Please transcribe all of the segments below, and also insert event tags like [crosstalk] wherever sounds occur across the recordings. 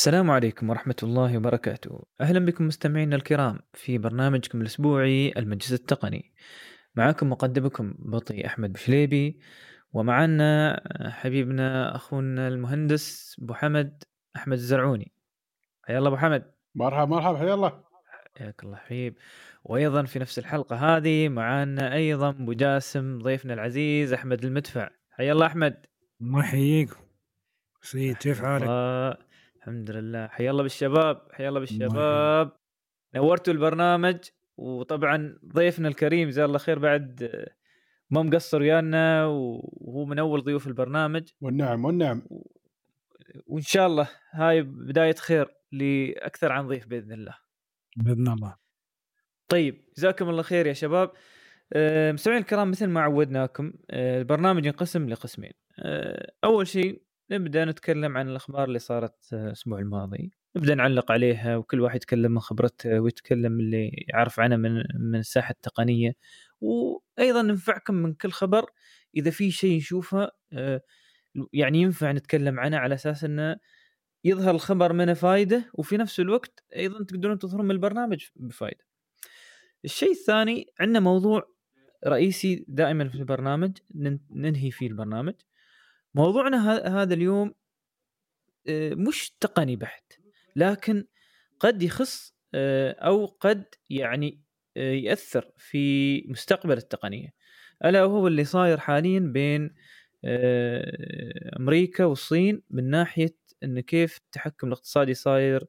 السلام عليكم ورحمة الله وبركاته. أهلا بكم مستمعينا الكرام في برنامجكم الأسبوعي المجلس التقني. معكم مقدمكم بطي أحمد بشليبي ومعنا حبيبنا أخونا المهندس أبو حمد أحمد الزرعوني. حيا الله أبو حمد. مرحبا مرحبا حيا الله. حياك الله حبيب. وأيضا في نفس الحلقة هذه معنا أيضا أبو جاسم ضيفنا العزيز أحمد المدفع. حيا الله أحمد. الله يحييكم سيد كيف حالك؟ الحمد لله. حيا الله بالشباب حيا الله بالشباب. نورتوا البرنامج وطبعا ضيفنا الكريم جزاه الله خير بعد آه، ما مقصر ويانا وهو من أول ضيوف البرنامج. والنعم والنعم. وإن شاء الله هاي بداية خير لأكثر عن ضيف بإذن الله. بإذن الله. طيب جزاكم الله خير يا شباب. آه، مستمعين الكرام مثل ما عودناكم آه، البرنامج ينقسم لقسمين. أول شيء نبدأ نتكلم عن الأخبار اللي صارت الأسبوع الماضي نبدأ نعلق عليها وكل واحد يتكلم من خبرته ويتكلم اللي يعرف عنها من من الساحة التقنية وأيضا ننفعكم من كل خبر إذا في شيء نشوفه آه، يعني ينفع نتكلم عنه على أساس إنه يظهر الخبر منه فائده وفي نفس الوقت أيضا تقدرون تظهرون من البرنامج بفائده. الشيء الثاني عندنا موضوع رئيسي دائما في البرنامج نن- ننهي فيه البرنامج. موضوعنا هذا اليوم آه، مش تقني بحت لكن قد يخص آه، أو قد يعني آه، يأثر في مستقبل التقنية. ألا وهو اللي صاير حاليا بين أمريكا والصين من ناحية إن كيف التحكم الاقتصادي صاير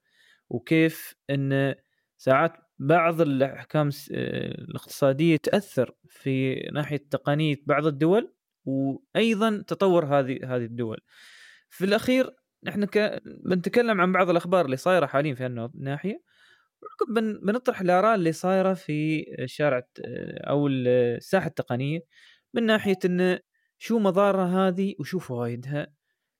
وكيف إن ساعات بعض الأحكام الاقتصادية تأثر في ناحية تقنية بعض الدول. وأيضا تطور هذه هذه الدول. في الأخير نحن ك... بنتكلم عن بعض الأخبار اللي صايرة حاليا في الناحيه وعقب بن... بنطرح الآراء اللي صايرة في الشارع الت- أو الساحة التقنية من ناحية انه شو مضارها هذه وشو فوائدها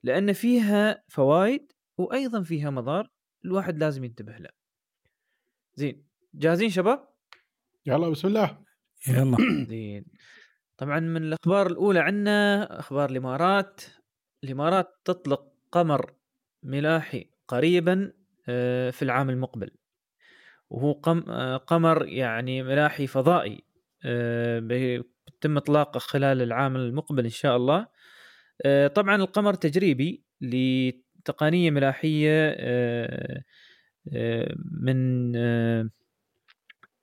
لأن فيها فوائد وأيضا فيها مضار الواحد لازم ينتبه له. زين جاهزين شباب؟ يلا بسم الله يلا زين طبعا من الأخبار الأولى عندنا أخبار الإمارات. الإمارات تطلق قمر ملاحي قريبا آه، في العام المقبل. وهو آه، قمر يعني ملاحي فضائي آه، بيتم إطلاقه خلال العام المقبل إن شاء الله. طبعا القمر تجريبي لتقنية ملاحية من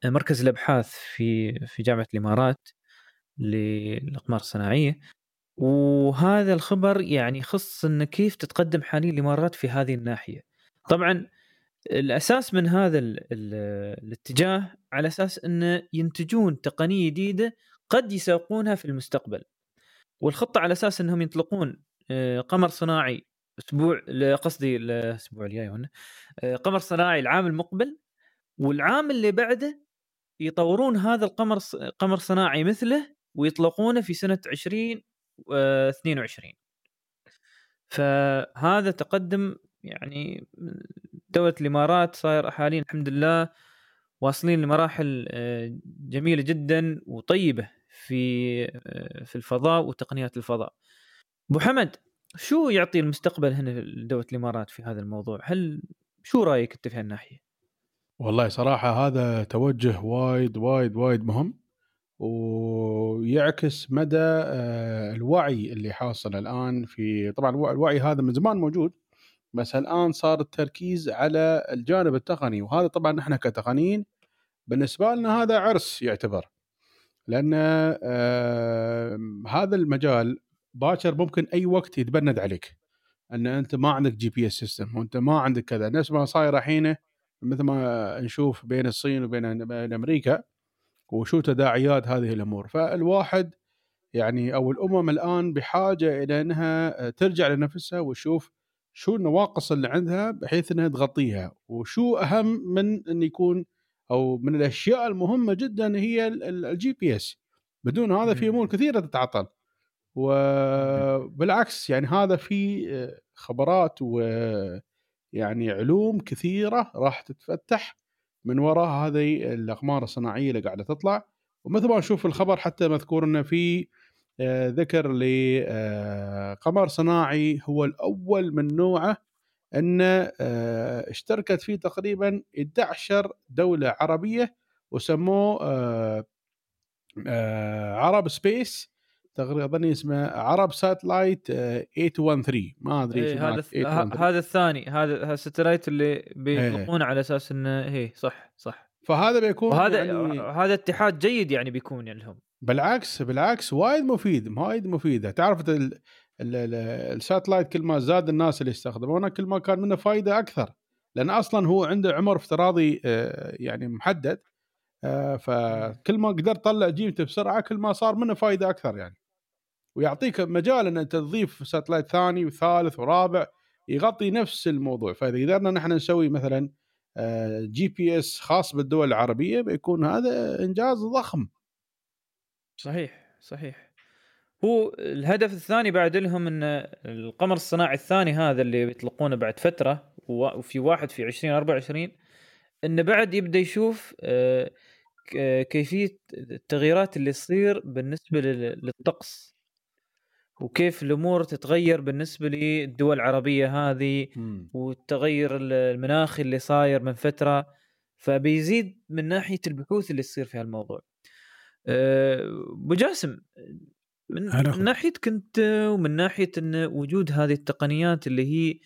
مركز الأبحاث في في جامعة الإمارات. للإقمار الصناعية وهذا الخبر يعني يخص ان كيف تتقدم حاليا الإمارات في هذه الناحية. طبعا الأساس من هذا ال ال الاتجاه على أساس إنه ينتجون تقنية جديدة قد يسوقونها في المستقبل. والخطة على أساس إنهم يطلقون آه، قمر صناعي أسبوع قصدي الأسبوع الجاي هنا آه، قمر صناعي العام المقبل والعام اللي بعده يطورون هذا القمر قمر صناعي مثله ويطلقونه في سنة 20 آه، 22 فهذا تقدم يعني دولة الإمارات صاير حاليا الحمد لله واصلين لمراحل آه، جميلة جدا وطيبة في آه، في الفضاء وتقنيات الفضاء. أبو حمد شو يعطي المستقبل هنا لدولة الإمارات في هذا الموضوع؟ هل شو رأيك أنت في هالناحية؟ والله صراحة هذا توجه وايد وايد وايد مهم ويعكس مدى آه، الوعي اللي حاصل الآن في طبعا الوع- الوعي هذا من زمان موجود بس الآن صار التركيز على الجانب التقني وهذا طبعا نحن كتقنيين بالنسبة لنا هذا عرس يعتبر لأن آه، هذا المجال باكر ممكن أي وقت يتبند عليك أن أنت ما عندك GPS system وأنت ما عندك كذا نفس ما صاير الحين مثل ما نشوف بين الصين وبين بين أمريكا وشو تداعيات هذه الأمور. فالواحد يعني أو الأمم الآن بحاجة إلى إنها ترجع لنفسها وتشوف شو النواقص اللي عندها بحيث إنها تغطيها. وشو أهم من إن يكون أو من الأشياء المهمة جدا هي ال GPS. بدون هذا في أمور كثيرة تتعطل. وبالعكس يعني هذا في خبرات و يعني علوم كثيرة راح تتفتح من وراء هذه الأقمار الصناعية اللي قاعدة تطلع. ومثل ما نشوف الخبر حتى مذكور إنه في آه، ذكر لقمر صناعي هو الأول من نوعه إن آه، اشتركت فيه تقريبا 11 دولة عربية وسموه آه، آه، عرب space. تقريبا اسمه عرب satellite 813 ما أدري إيه إيش هذا معناته. الث- ه- 813 هذا الثاني. هذا هذا ال satellite اللي إيه. بيطلقونه على أساس إنه هي صح صح. فهذا بيكون وهذا يعني هذا اتحاد جيد يعني بيكون لهم. بالعكس بالعكس وايد مفيد وايد مفيد. تعرف ال- ال- ال- ال satellite كل ما زاد الناس اللي يستخدمونه كل ما كان منه فائده أكثر. لأن أصلا هو عنده عمر افتراضي آه، يعني محدد آه، فكل ما قدرت تطلع قيمته بسرعة كل ما صار منه فائده أكثر يعني. ويعطيك مجال إن انت تضيف satellite ثاني وثالث ورابع يغطي نفس الموضوع. فإذا قدرنا نحن نسوي مثلا GPS خاص بالدول العربية بيكون هذا إنجاز ضخم. صحيح صحيح. هو الهدف الثاني بعد لهم إن القمر الصناعي الثاني هذا اللي بيطلقونه بعد فترة وفي واحد في 2024 انه بعد يبدأ يشوف آه، كيفية التغييرات اللي تصير بالنسبة لل- للطقس. وكيف الأمور تتغير بالنسبة للدول العربية هذه والتغير ال- المناخي اللي صاير من فترة فبيزيد من ناحية البحوث اللي تصير في هالموضوع. أه، أبو جاسم من, أخوي. ناحيتك انت ومن ناحية إن وجود هذه التقنيات اللي هي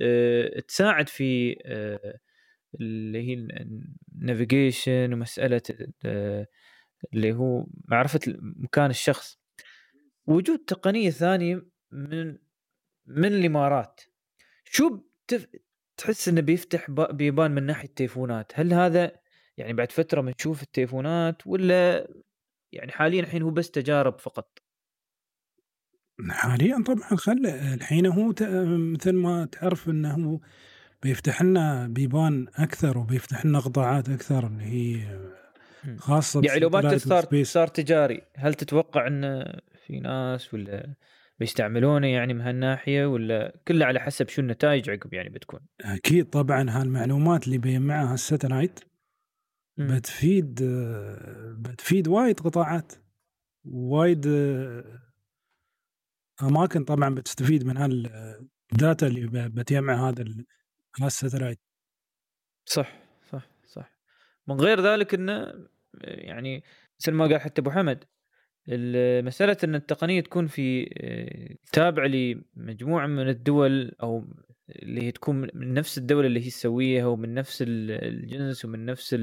أه، تساعد في أه، اللي هي النافيجيشن ومسألة أه، اللي هو معرفة مكان الشخص وجود تقنية ثانية من من الإمارات. شو بتف... تحس إنه بيفتح ب- بيبان من ناحية التليفونات؟ هل هذا يعني بعد فترة بنشوف التليفونات ولا يعني حاليا الحين هو بس تجارب فقط؟ حاليا طبعا خل الحين هو ت- مثل ما تعرف إنه بيفتح لنا بيبان أكثر وبيفتح لنا قطاعات أكثر اللي هي خاصة يعني لو بالساتلايت صار. صار تجاري هل تتوقع انه في ناس ولا بيستعملونه يعني من هالناحية ولا كله على حسب شو النتائج عقب يعني بتكون. أكيد طبعا هالمعلومات اللي بيجمعها ال satellite. بتفيد بتفيد وايد قطاعات وايد أماكن طبعا بتستفيد من هال data اللي بتجمع هذا ال- هال satellite صح صح صح. من غير ذلك إنه يعني مثل ما قال حتى أبو حمد ال- مسألة إن التقنية تكون في آه، تابعه لمجموعة من الدول أو اللي هي تكون من نفس الدولة اللي هي تسويها ومن نفس ال- الجنس ومن نفس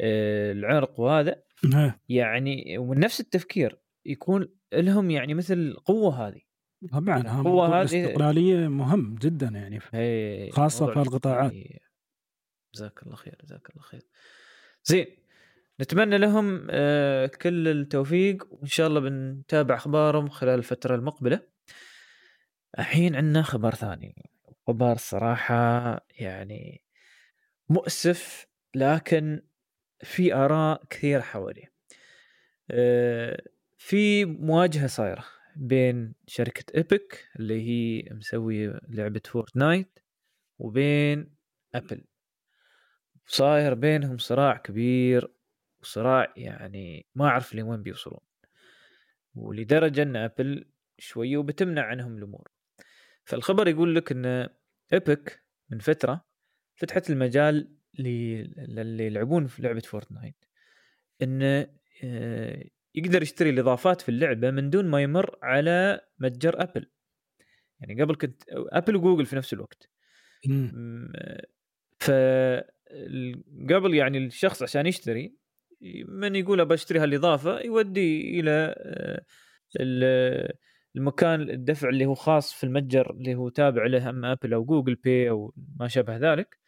آه، العرق وهذا إيه، يعني ومن نفس التفكير يكون لهم يعني مثل القوة هذه طبعا موضوع هذه- الاستقلاليه مهم جدا يعني هي خاصة في. الاستقلالية. جزاك الله خير جزاك الله خير زين نتمنى لهم آه، كل التوفيق وإن شاء الله بنتابع أخبارهم خلال الفترة المقبلة. الحين عندنا خبر ثاني. خبر صراحة يعني مؤسف لكن في آراء كثيرة حواليه. آه، في مواجهة صايرة بين شركة Epic اللي هي مسوي لعبة Fortnite وبين Apple صاير بينهم صراع كبير وصراع يعني ما أعرف لوين بيوصلون. ولدرجة إن Apple شوية وبتمنع عنهم الأمور. فالخبر يقول لك إن Epic من فترة فتحت المجال للي يلعبون في لعبة Fortnite. انه آه، يقدر يشتري الإضافات في اللعبة من دون ما يمر على متجر Apple. يعني قبل كنت Apple و Google في نفس الوقت. مم. م- ف قبل يعني الشخص عشان يشتري من يقول ابى اشتري هالاضافه يودي إلى آه، ال- المكان الدفع اللي هو خاص في المتجر اللي هو تابع له أما Apple أو Google Pay أو ما شابه ذلك.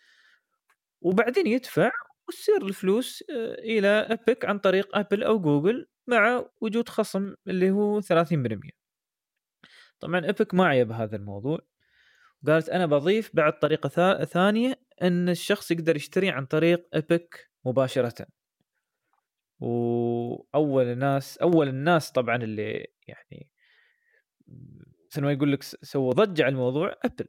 وبعدين يدفع وتصير الفلوس آه، إلى Epic عن طريق Apple أو جوجل مع وجود خصم اللي هو 30% طبعا Epic ما عيب هذا الموضوع. قالت أنا بضيف بعد طريقة ثا- ثانية إن الشخص يقدر يشتري عن طريق Epic مباشرة. وأول الناس أول الناس طبعا اللي يعني مثل ما يقول لك سووا ضجة على الموضوع Apple.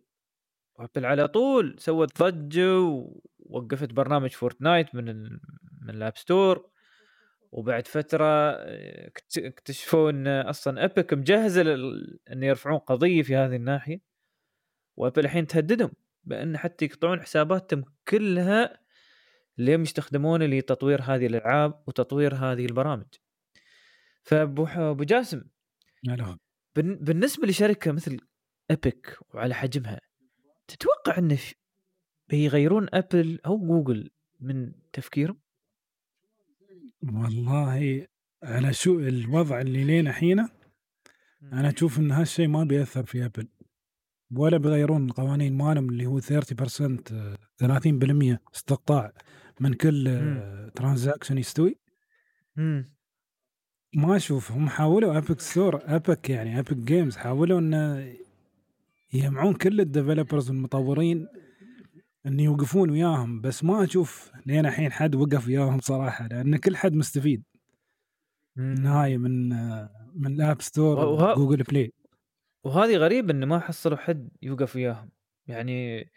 و Apple على طول سوت ضجة ووقفت برنامج Fortnite من ال... من ال App Store. وبعد فترة آه، اكت- اكتشفوا إن أصلا Epic مجهزه لل... إن يرفعون قضية في هذه الناحية. و Apple الحين تهددهم بأن حتى يقطعون حساباتهم كلها اللي هم يستخدمونه لتطوير هذه الألعاب وتطوير هذه البرامج. فأبو أبو جاسم بالنسبة لشركة مثل Epic وعلى حجمها تتوقع انه بيغيرون Apple أو جوجل من تفكيرهم؟ والله على شو الوضع اللي لين الحين أنا أشوف إن هالشيء ما بيأثر في Apple ولا بيغيرون القوانين مالهم اللي هو 30% آه، 30% استقطاع من كل transaction يستوي مم. ما أشوف هم حاولوا Epic Store Epic يعني Epic Games حاولوا انه يجمعون كل ال developers والمطورين إن يوقفون وياهم بس ما أشوف لين الحين حد وقف وياهم صراحة لأن كل حد مستفيد. النهايه من آه، من ال App Store و Google Play وهذه غريب إنه ما حصلوا حد يوقف وياهم. يعني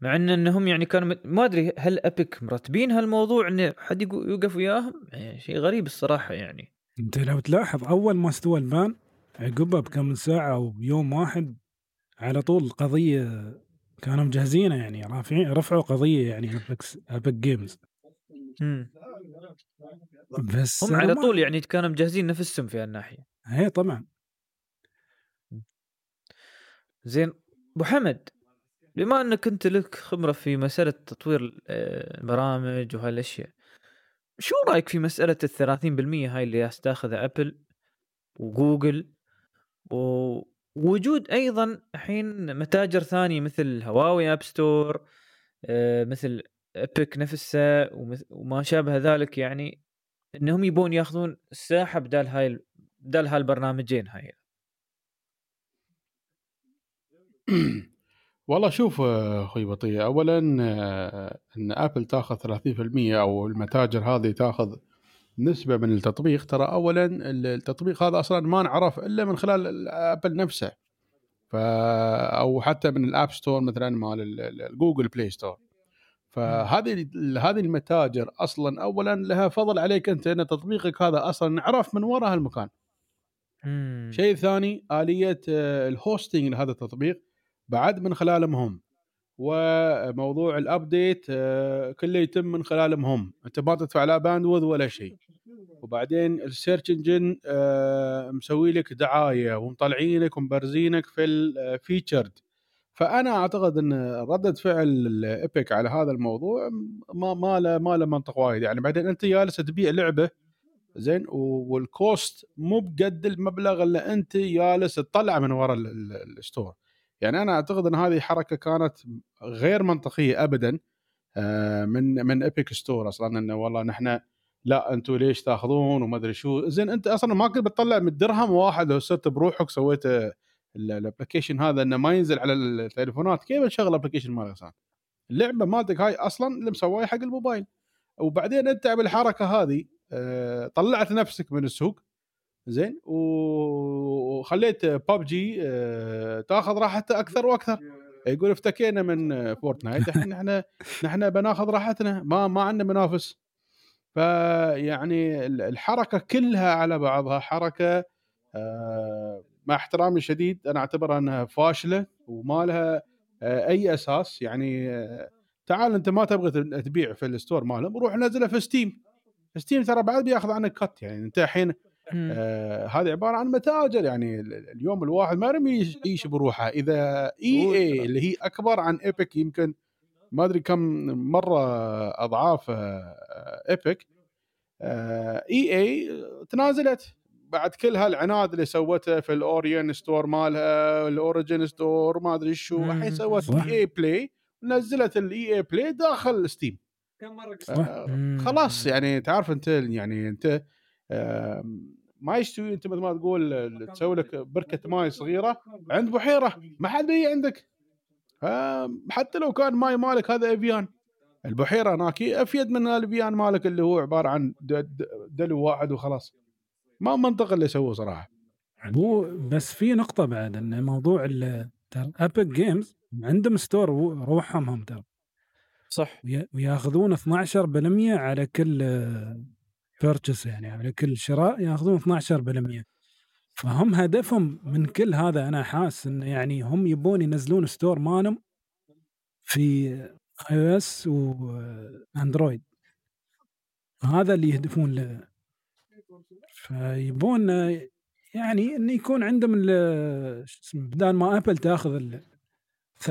مع إن إنهم يعني كانوا مت- ما أدري هل Epic مرتبين هالموضوع إنه حد يوقف وياهم؟ يعني شيء غريب الصراحة يعني. أنت لو تلاحظ أول ما استوى ال ban عقبها بكم ساعة أو بيوم واحد على طول قضية كانوا مجهزينها يعني رافعين رفعوا قضية يعني Epic Epic Games. مم. بس هم على طول يعني كانوا مجهزين نفسهم في هالناحية. هي طبعا. زين. أبو حمد بما أنك أنت لك خبرة في مسألة تطوير البرامج وهالأشياء شو رأيك في مسألة ال 30% هاي اللي تاخذها أبل وجوجل؟ ووجود أيضا الحين متاجر ثانية مثل هواوي App Store آه، مثل Epic نفسها وما شابه ذلك يعني إنهم يبون ياخذون الساحة بدال هاي ال- بدال هاي البرنامجين هاي. والله شوف آه، أخوي بطي اولا آه، إن آبل تاخذ 30% أو المتاجر هذه تاخذ نسبة من التطبيق ترى اولا التطبيق هذا أصلا ما انعرف إلا من خلال آبل نفسه. ف أو حتى من ال App Store مثلا مال ال- ال- ال Google Play Store فهذه هذه المتاجر أصلا اولا لها فضل عليك أنت إن تطبيقك هذا أصلا انعرف من وراء هالمكان. شيء ثاني آلية آه، ال hosting لهذا التطبيق. بعد من خلالهم. هم وموضوع ال update آه، كله يتم من خلالهم. هم انت ما تدفع لا bandwidth ولا شيء. وبعدين ال search engine مسوي لك دعاية ومطلعينك ومبرزينك في ال featured فأنا أعتقد إن ردة فعل ال Epic على هذا الموضوع ما ما له ما له منطق وايد. يعني بعدين أنت جالس تبيع لعبة زين وال cost مو بقد المبلغ اللي أنت جالس تطلعه من وراء ال- ال- ال store يعني أنا أعتقد إن هذه حركة كانت غير منطقية ابدا آه، من من Epic Store أصلا انه والله نحن لا أنتم ليش تأخذون وما أدري شو. زين أنت أصلا ما كنت بتطلع من درهم واحد لو صرت بروحك سويت ال application هذا إنه ما ينزل على التليفونات كيف نشغل ال application مالك اللعبة مالتك هاي أصلا اللي مسويها حق الموبايل. وبعدين أنت بالحركة هذه آه، طلعت نفسك من السوق زين وخليت ببجي تاخذ راحتها أكثر وأكثر. يقول افتكينا من آه، فورتنايت إحنا نحن بناخذ راحتنا ما ما عندنا منافس. فيعني ال- الحركة كلها على بعضها حركة آه، مع احترامي الشديد أنا أعتبرها إنها فاشلة وما لها آه، أي أساس. يعني آه، تعال أنت ما تبغى تبيع في ال store مالهم روح نزله في Steam Steam ترى بعد بياخذ عنك cut يعني. أنت الحين. آه هذه عبارة عن متاجر يعني ال- ال- اليوم الواحد ما يروم يعيش- [laughs] بروحه إذا EA اللي هي أكبر عن Epic يمكن ما أدري كم مرة أضعاف آه، Epic EA تنازلت بعد كل هالعناد اللي سوته في ال Orion Store مالها ال Origin Store ما أدري شو. الحين سوت. EA Play نزلت ال EA Play داخل Steam صح. مم. خلاص يعني تعرف أنت يعني أنت آم، ما يستوي أنت مثل ما تقول آه، تسوي لك بركة ماي صغيرة عند بحيره ما حد بيجي عندك. آم، حتى لو كان ماي مالك هذا Evian. البحيره هناك أفيد من ال Evian مالك اللي هو عبارة عن دلو واحد وخلاص. ما منطق اللي سووه صراحة. هو بس في نقطة بعد إن موضوع ال- ترى Epic Games عندهم store رو- روحهم هم ترى. صح. ويا- وياخذون 12% على كل purchase يعني على كل شراء ياخذون 12% فهم هدفهم من كل هذا أنا حاس انه يعني هم يبون ينزلون store مالهم في iOS واندرويد هذا اللي يهدفون له. فيبون يعني انه يكون عندهم بدال ما ابل تاخذ ال 30%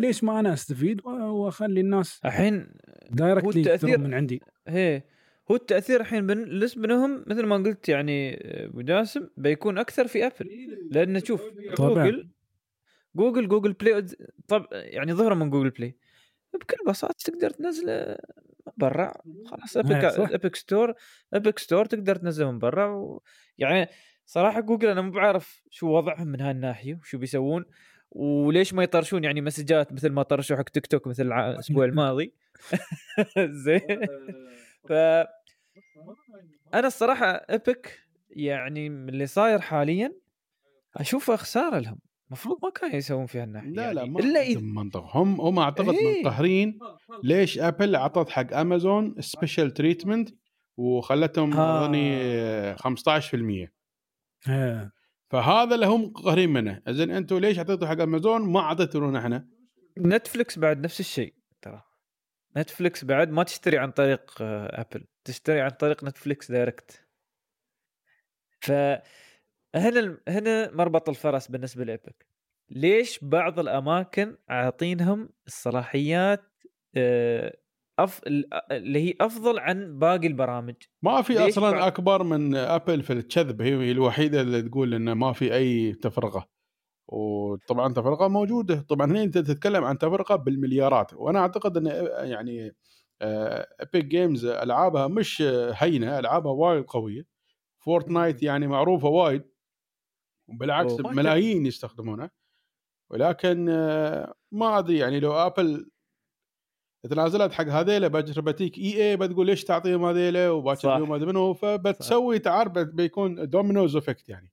ليش ما أنا أستفيد وأخلي الناس الحين directly من عندي؟ هي هو التأثير الحين بالنسبة لهم مثل ما قلت يعني آه، أبو جاسم بيكون أكثر في ابل لأن شوف. جوجل جوجل Google Play طب يعني ظهروا من Google Play بكل بساطة تقدر تنزله من برا. خلاص Epic. Epic Store Epic Store تقدر تنزله من برا. و... يعني صراحة جوجل أنا مو بعرف شو وضعهم من هالناحية وشو بيسوون وليش ما يطرشون يعني مسجات مثل ما طرشوا حق تيك توك مثل الأسبوع الماضي. [laughs] زين. [laughs] ف أنا الصراحة Epic يعني من اللي صاير حاليا اشوفه خساره لهم المفروض ما كانوا يسوون في هالناحيه لا يعني. لا ما إلا عندهم منطق هم هم أعتقد إيه. منقهرين ليش ابل عطت حق امازون special treatment وخلتهم آه. اظني 15% إيه. فهذا اللي هم قهرين منه زين أنتم ليش أعطيتوا حق امازون ما أعطيتونا إحنا نتفلكس بعد نفس الشيء ترى نتفلكس بعد ما تشتري عن طريق آه، ابل تشتري عن طريق نتفلكس direct. ف هنا مربط الفرس بالنسبة ل Epic ليش بعض الأماكن عاطينهم الصلاحيات آه، أف... اللي هي أفضل عن باقي البرامج؟ ما في أصلا بعد؟ أكبر من أبل في الكذب هي هي الوحيدة اللي تقول انه ما في أي تفرقة. وطبعا تفرقة موجودة. طبعا هنا أنت تتكلم عن تفرقة بالمليارات. وأنا أعتقد إن يعني Epic Games ألعابها مش هينة ألعابها وايد قوية. فورتنايت يعني معروفة وايد. وبالعكس وما ملايين يستخدمونها. ولكن آه، ما أدري يعني لو ابل تنازلت حق هذيلا بتيك EA بتقول ليش تعطيهم هذيلا وباكر ما ادري منو؟ فبتسوي تعرف بيكون dominos effect يعني.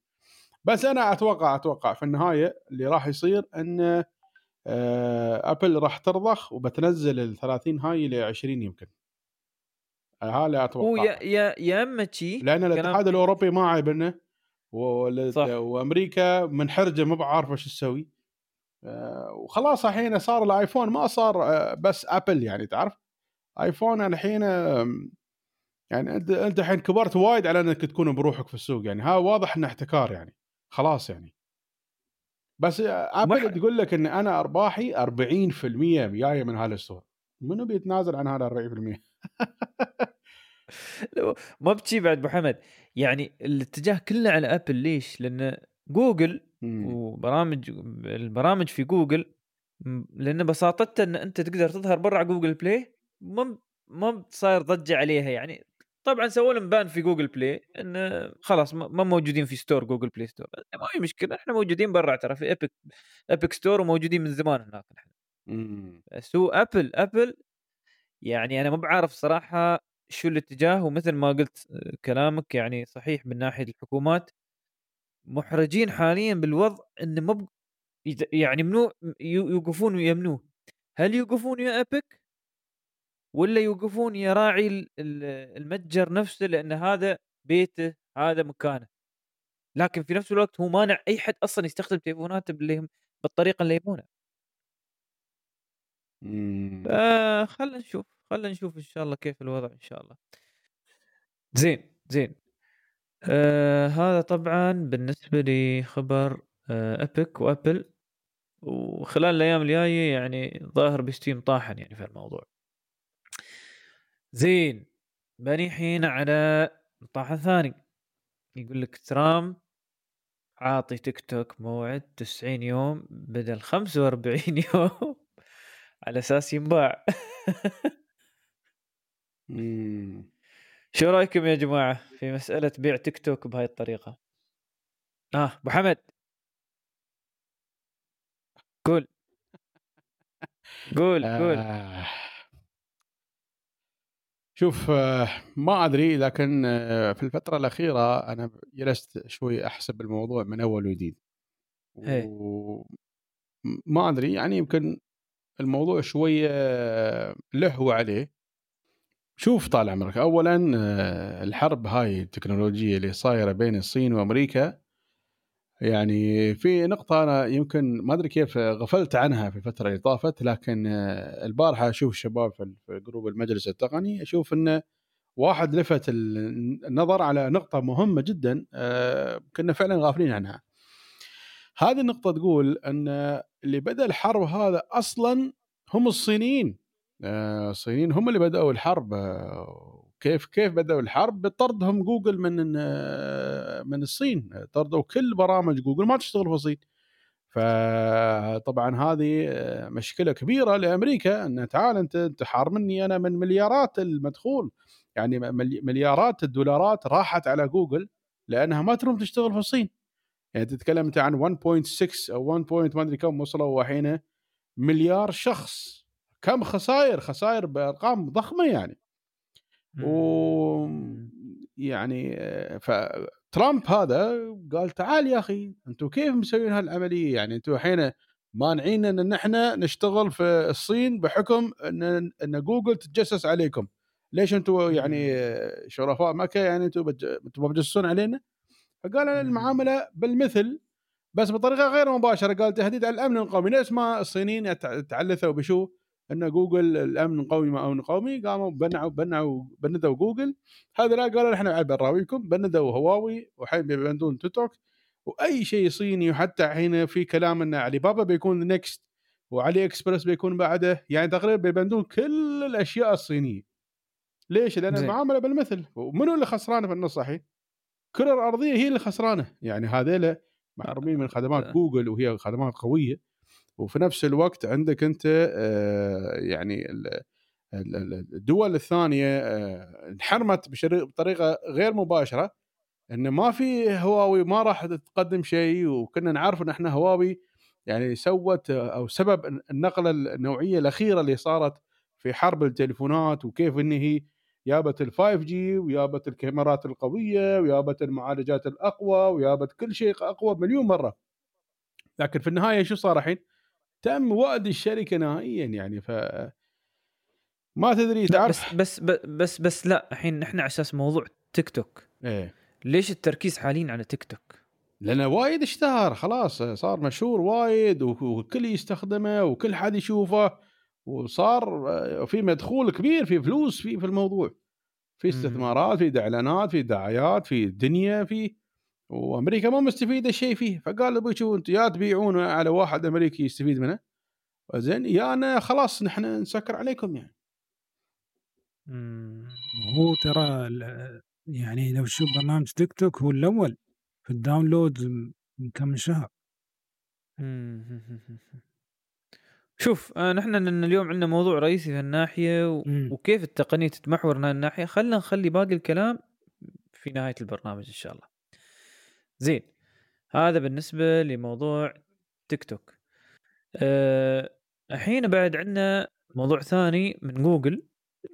بس أنا أتوقع أتوقع في النهاية اللي راح يصير إن آه، ابل راح ترضخ وبتنزل ال 30 هاي ل 20 يمكن. هذا هو أتوقع. يا يا يا إما شي لأن الاتحاد الأوروبي ما صح. وأمريكا منحرجة ما بعارفه شو تسوي. آه، وخلاص الحين صار الآيفون ما صار آه، بس ابل يعني تعرف؟ آيفون الحين يعني أنت أنت الحين كبرت وايد على إنك تكون بروحك في السوق يعني. ها واضح إنه احتكار يعني. خلاص يعني. بس ابل تقول لك إن أنا أرباحي 40% جاية من هال store منو بيتنازل عن هذا 40%؟ [laughs] ما بتشي بعد أبو حمد يعني الاتجاه كله على أبل ليش؟ لأن جوجل مم. وبرامج البرامج في جوجل لأن بساطتها إن أنت تقدر تظهر برا Google Play ما ما صاير ضجة عليها يعني طبعا سووا لهم ban في Google Play انه خلاص ما موجودين في store Google Play Store ما في مشكلة إحنا موجودين برا ترى في Epic Epic Store وموجودين من زمان هناك إحنا مم. بس هو ابل ابل يعني أنا ما بعرف صراحة شو الاتجاه ومثل ما قلت آه، كلامك يعني صحيح من ناحية الحكومات. محرجين حاليا بالوضع انه يت- يعني منو يو- يوقفون ويمنوه. هل يوقفون يا Epic ولا يوقفون يا راعي ال- ال- المتجر نفسه لأن هذا بيته هذا مكانه. لكن في نفس الوقت هو مانع أي حد أصلا يستخدم تليفوناته بالطريقة اللي يبونها مم. فخلنا نشوف خلنا نشوف إن شاء الله كيف الوضع إن شاء الله. زين زين. آه هذا طبعا بالنسبة لخبر آه ابيك وأبل. وخلال الأيام الجاية يعني ظاهر بستيم طاحن يعني في الموضوع. زين بني حين على طاحن ثاني. يقول لك ترامب عاطي تيك توك موعد 90 يوم بدل 45 [laughs] يوم على أساس ينباع. شو رأيكم يا جماعة في مسألة بيع تيك توك بهاي الطريقة؟ آه أبو حمد. قول. قول قول. آه. شوف آه، ما أدري لكن آه، في الفترة الأخيرة أنا جلست شوي أحسب الموضوع من أول وجديد إيه. وما أدري يعني يمكن الموضوع شوية آه، لهو عليه شوف طال عمرك اولا الحرب هاي التكنولوجية اللي صايرة بين الصين وأمريكا يعني في نقطة أنا يمكن ما أدري كيف غفلت عنها في الفترة اللي طافت لكن آه، البارحة أشوف الشباب في جروب المجلس التقني أشوف أنه واحد لفت النظر على نقطة مهمة جدا آه، كنا فعلا غافلين عنها. هذه النقطة تقول أن اللي بدأ الحرب هذا أصلا هم الصينيين. آه، الصينيين هم اللي بدأوا الحرب كيف كيف بدأوا الحرب؟ بطردهم جوجل من من الصين. طردوا كل برامج جوجل ما تشتغل في الصين. فطبعا هذه مشكلة كبيرة لأمريكا ان تعال أنت أنت حارمني أنا من مليارات المدخول. يعني مليارات الدولارات راحت على جوجل لأنها ما تروم تشتغل في الصين. يعني تتكلم أنت عن 1.6 أو 1. ما أدري كم وصلوا الحين مليار شخص. كم خسائر خسائر بأرقام ضخمة يعني. و يعني فترامب هذا قال تعال يا أخي أنتم كيف مسوين هالعملية؟ يعني أنتم الحين مانعين إن إحنا نشتغل في الصين بحكم إن إن جوجل تتجسس عليكم. ليش أنتم يعني شرفاء مكة يعني أنتم أنتم بتجسسون علينا؟ فقال المعاملة بالمثل بس بطريقة غير مباشرة قال تهديد على الأمن القومي. ليش ما الصينيين يتعلثوا بشو؟ إن جوجل الامن القومي ما امن قومي قاموا بنعوا بنعوا بندوا جوجل. هذا لا قالوا إحنا بنراويكم بندوا هواوي وحين بيبندون توك وأي شيء صيني وحتى الحين في كلام إن علي بابا بيكون نكست وعلي اكسبرس بيكون بعده. يعني تقريبا بيبندون كل الأشياء الصينية. ليش؟ لأن المعاملة بالمثل. ومنو اللي خسرانة في النص الحين؟ الكره الأرضية هي اللي خسرانة. يعني هذيلا محرومين من خدمات آه. جوجل وهي خدمات قوية. وفي نفس الوقت عندك أنت آه، يعني الدول الثانية آه، انحرمت بطريقة غير مباشرة انه ما في هواوي ما راح تقدم شيء وكنا نعرف إن إحنا هواوي يعني سوت أو سبب النقلة النوعية الأخيرة اللي صارت في حرب التليفونات وكيف إن هي جابت ال 5 G وجابت الكاميرات القوية وجابت المعالجات الأقوى وجابت كل شيء أقوى مليون مرة لكن في النهاية شو صار الحين؟ تم وأد الشركة نهائيا يعني ف ما تدري تعرف؟ بس بس بس بس لا الحين إحنا على أساس موضوع تيك توك. إيه. ليش التركيز حاليا على تيك توك؟ لأنه وايد اشتهر خلاص صار مشهور وايد وكل يستخدمه وكل حد يشوفه وصار آه، في مدخول كبير في فلوس في في الموضوع. في استثمارات في إعلانات في دعايات في دنيا في وأمريكا ما مستفيدة شيء فيه. فقال أبوي شوفوا أنتم يا تبيعونه على واحد أمريكي يستفيد منه. زين يا أنا خلاص نحن نسكر عليكم يعني. هو ترى يعني لو تشوف برنامج تيك توك هو الأول في ال download من كم شهر. [laughs] شوف آه نحن اليوم عندنا موضوع رئيسي في الناحية و... وكيف التقنية تتمحور هذه الناحية. خلينا نخلي باقي الكلام في نهاية البرنامج إن شاء الله. زين. هذا بالنسبة لموضوع تيك توك. أه الحين بعد عندنا موضوع ثاني من جوجل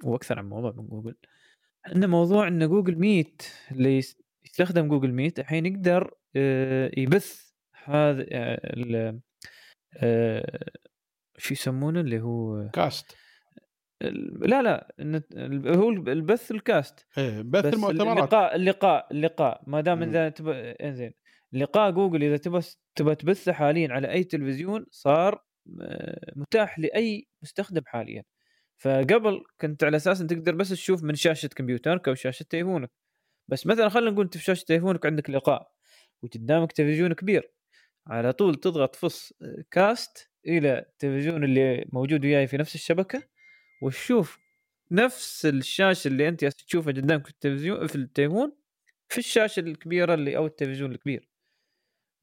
وأكثر عن موضوع من جوجل. عندنا موضوع إن Google Meet اللي يستخدم Google Meet. الحين يقدر أه يبث هذا أه شو يسمونه اللي هو cast. لا لا هو البث ال cast. إيه بث المؤتمرات. اللقاء اللقاء اللقاء ما دام إذا تبى إنزين. لقاء جوجل إذا تبى تبى تبثه حاليا على أي تلفزيون صار آه، متاح لأي مستخدم حاليا. فقبل كنت على أساس إن تقدر بس تشوف من شاشة كمبيوترك أو شاشة تليفونك. بس مثلا خلينا نقول أنت في شاشة تليفونك عندك لقاء وقدامك تلفزيون كبير. على طول تضغط فص كاست إلى التلفزيون اللي موجود وياي في نفس الشبكة. وتشوف نفس الشاشة اللي أنت تشوفها قدامك في التلفزيون في التليفون في الشاشة الكبيرة اللي أو التلفزيون الكبير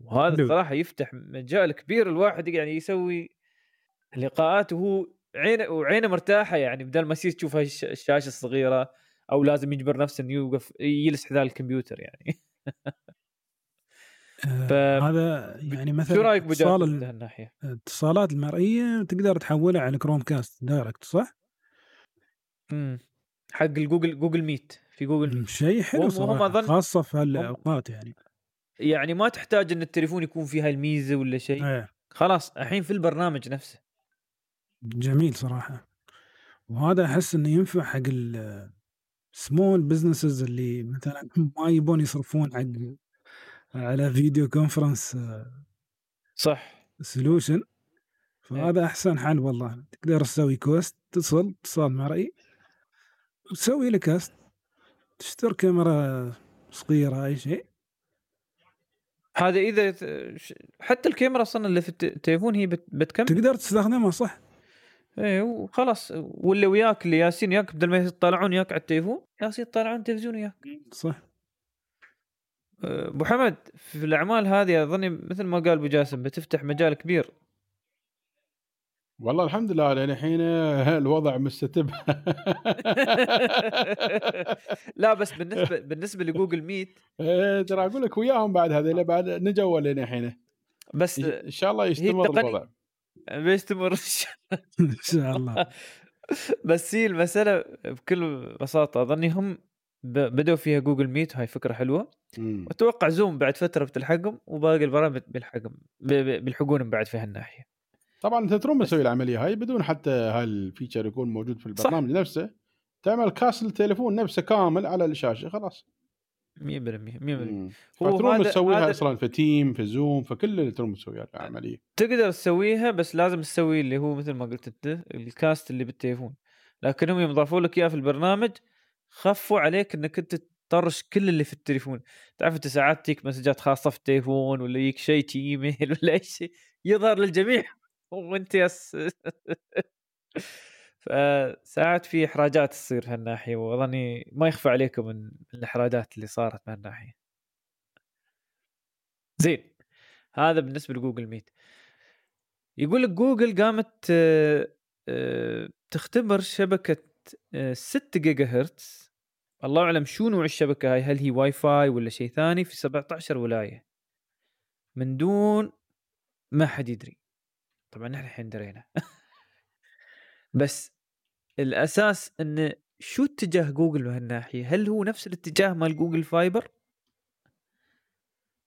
وهذا الصراحة يفتح مجال كبير الواحد يعني يسوي لقاءات وهو عينه وعينه مرتاحة يعني بدل ما يصير تشوف الشاشة الصغيرة أو لازم يجبر نفسه إنه يوقف يجلس حذاء الكمبيوتر يعني [laughs] آه، ف... هذا يعني مثلا شو رأيك اتصال الناحيه؟ الاتصالات المرئية تقدر تحولها على Chromecast direct صح؟ امم حق الجوجل Google Meet في جوجل شيء حلو صراحة أظن... خاصة في هالاوقات يعني. يعني ما تحتاج إن التليفون يكون فيه الميزة ولا شيء. إيه. خلاص الحين في البرنامج نفسه. جميل صراحة. وهذا أحس إنه ينفع حق ال small businesses اللي مثلا [laughs] ما يبون يصرفون حق على video conference صح. solution فهذا أحسن حل والله. تقدر تسوي cast تتصل اتصال مرئي وتسوي لك كاست تشتري كاميرا صغيرة أي شيء. هذا ش- حتى الكاميرا أصلا اللي في الت- التليفون هي بت- بتكمل. تقدر تستخدمها صح؟ إيه وخلاص. واللي وياك اللي ياسين وياك بدل ما يطلعون وياك على التليفون ياسين يطلعون التلفزيون وياك. صح. أه، أبو حمد في الأعمال هذه أظني مثل ما قال أبو جاسم بتفتح مجال كبير. والله الحمد لله لأن الحين [laughs] الوضع مستتب. [laughs] لا بس بالنسبة [laughs] بالنسبة ل Google Meet إيه، ترى أقول لك وياهم بعد هذول بعد نجوا لنا الحين. بس إن شاء الله يستمر الوضع. بيستمر إن شاء الله. بس هي المسألة بكل بساطة أظني هم ب- بدأوا فيها Google Meet وهاي فكرة حلوة. مم. وأتوقع زوم بعد فترة بتلحقهم وباقي البرامج بيلحقهم بيلحقونهم بعد في هالناحية. طبعا أنت تروم تسوي العملية هاي بدون حتى هال feature يكون موجود في البرنامج نفسه. تعمل cast التليفون نفسه كامل على الشاشة خلاص. 100% 100% مم. هو فتروم هذا- تسويها هذا- أصلا في Teams في Zoom في كل اللي تروم تسويها العملية. تقدر تسويها بس لازم تسوي اللي هو مثل ما قلت أنت ال cast اللي بالتليفون. لكنهم يوم ضافوا لك إياه في البرنامج خفوا عليك إنك أنت تطرش كل اللي في التليفون. تعرف أنت ساعات تجيك messages خاصة في التليفون ولا يجيك شيء شي إيميل [laughs] ولا أي شيء يظهر للجميع. وانت يس. [laughs] فساعات في إحراجات تصير هالناحية واظني ما يخفى عليكم من الإحراجات اللي صارت من هالناحية. زين هذا بالنسبة ل Google Meet. يقول لك جوجل قامت آه، آه، تختبر شبكة آه، 6 جيجا هرتز الله أعلم شو نوع الشبكة هاي هل هي واي فاي ولا شيء ثاني في 17 ولاية. من دون ما حد يدري. طبعا نحن الحين درينا. [laughs] بس الأساس انه شو اتجاه جوجل بهالناحية؟ هل هو نفس الاتجاه مال Google Fiber؟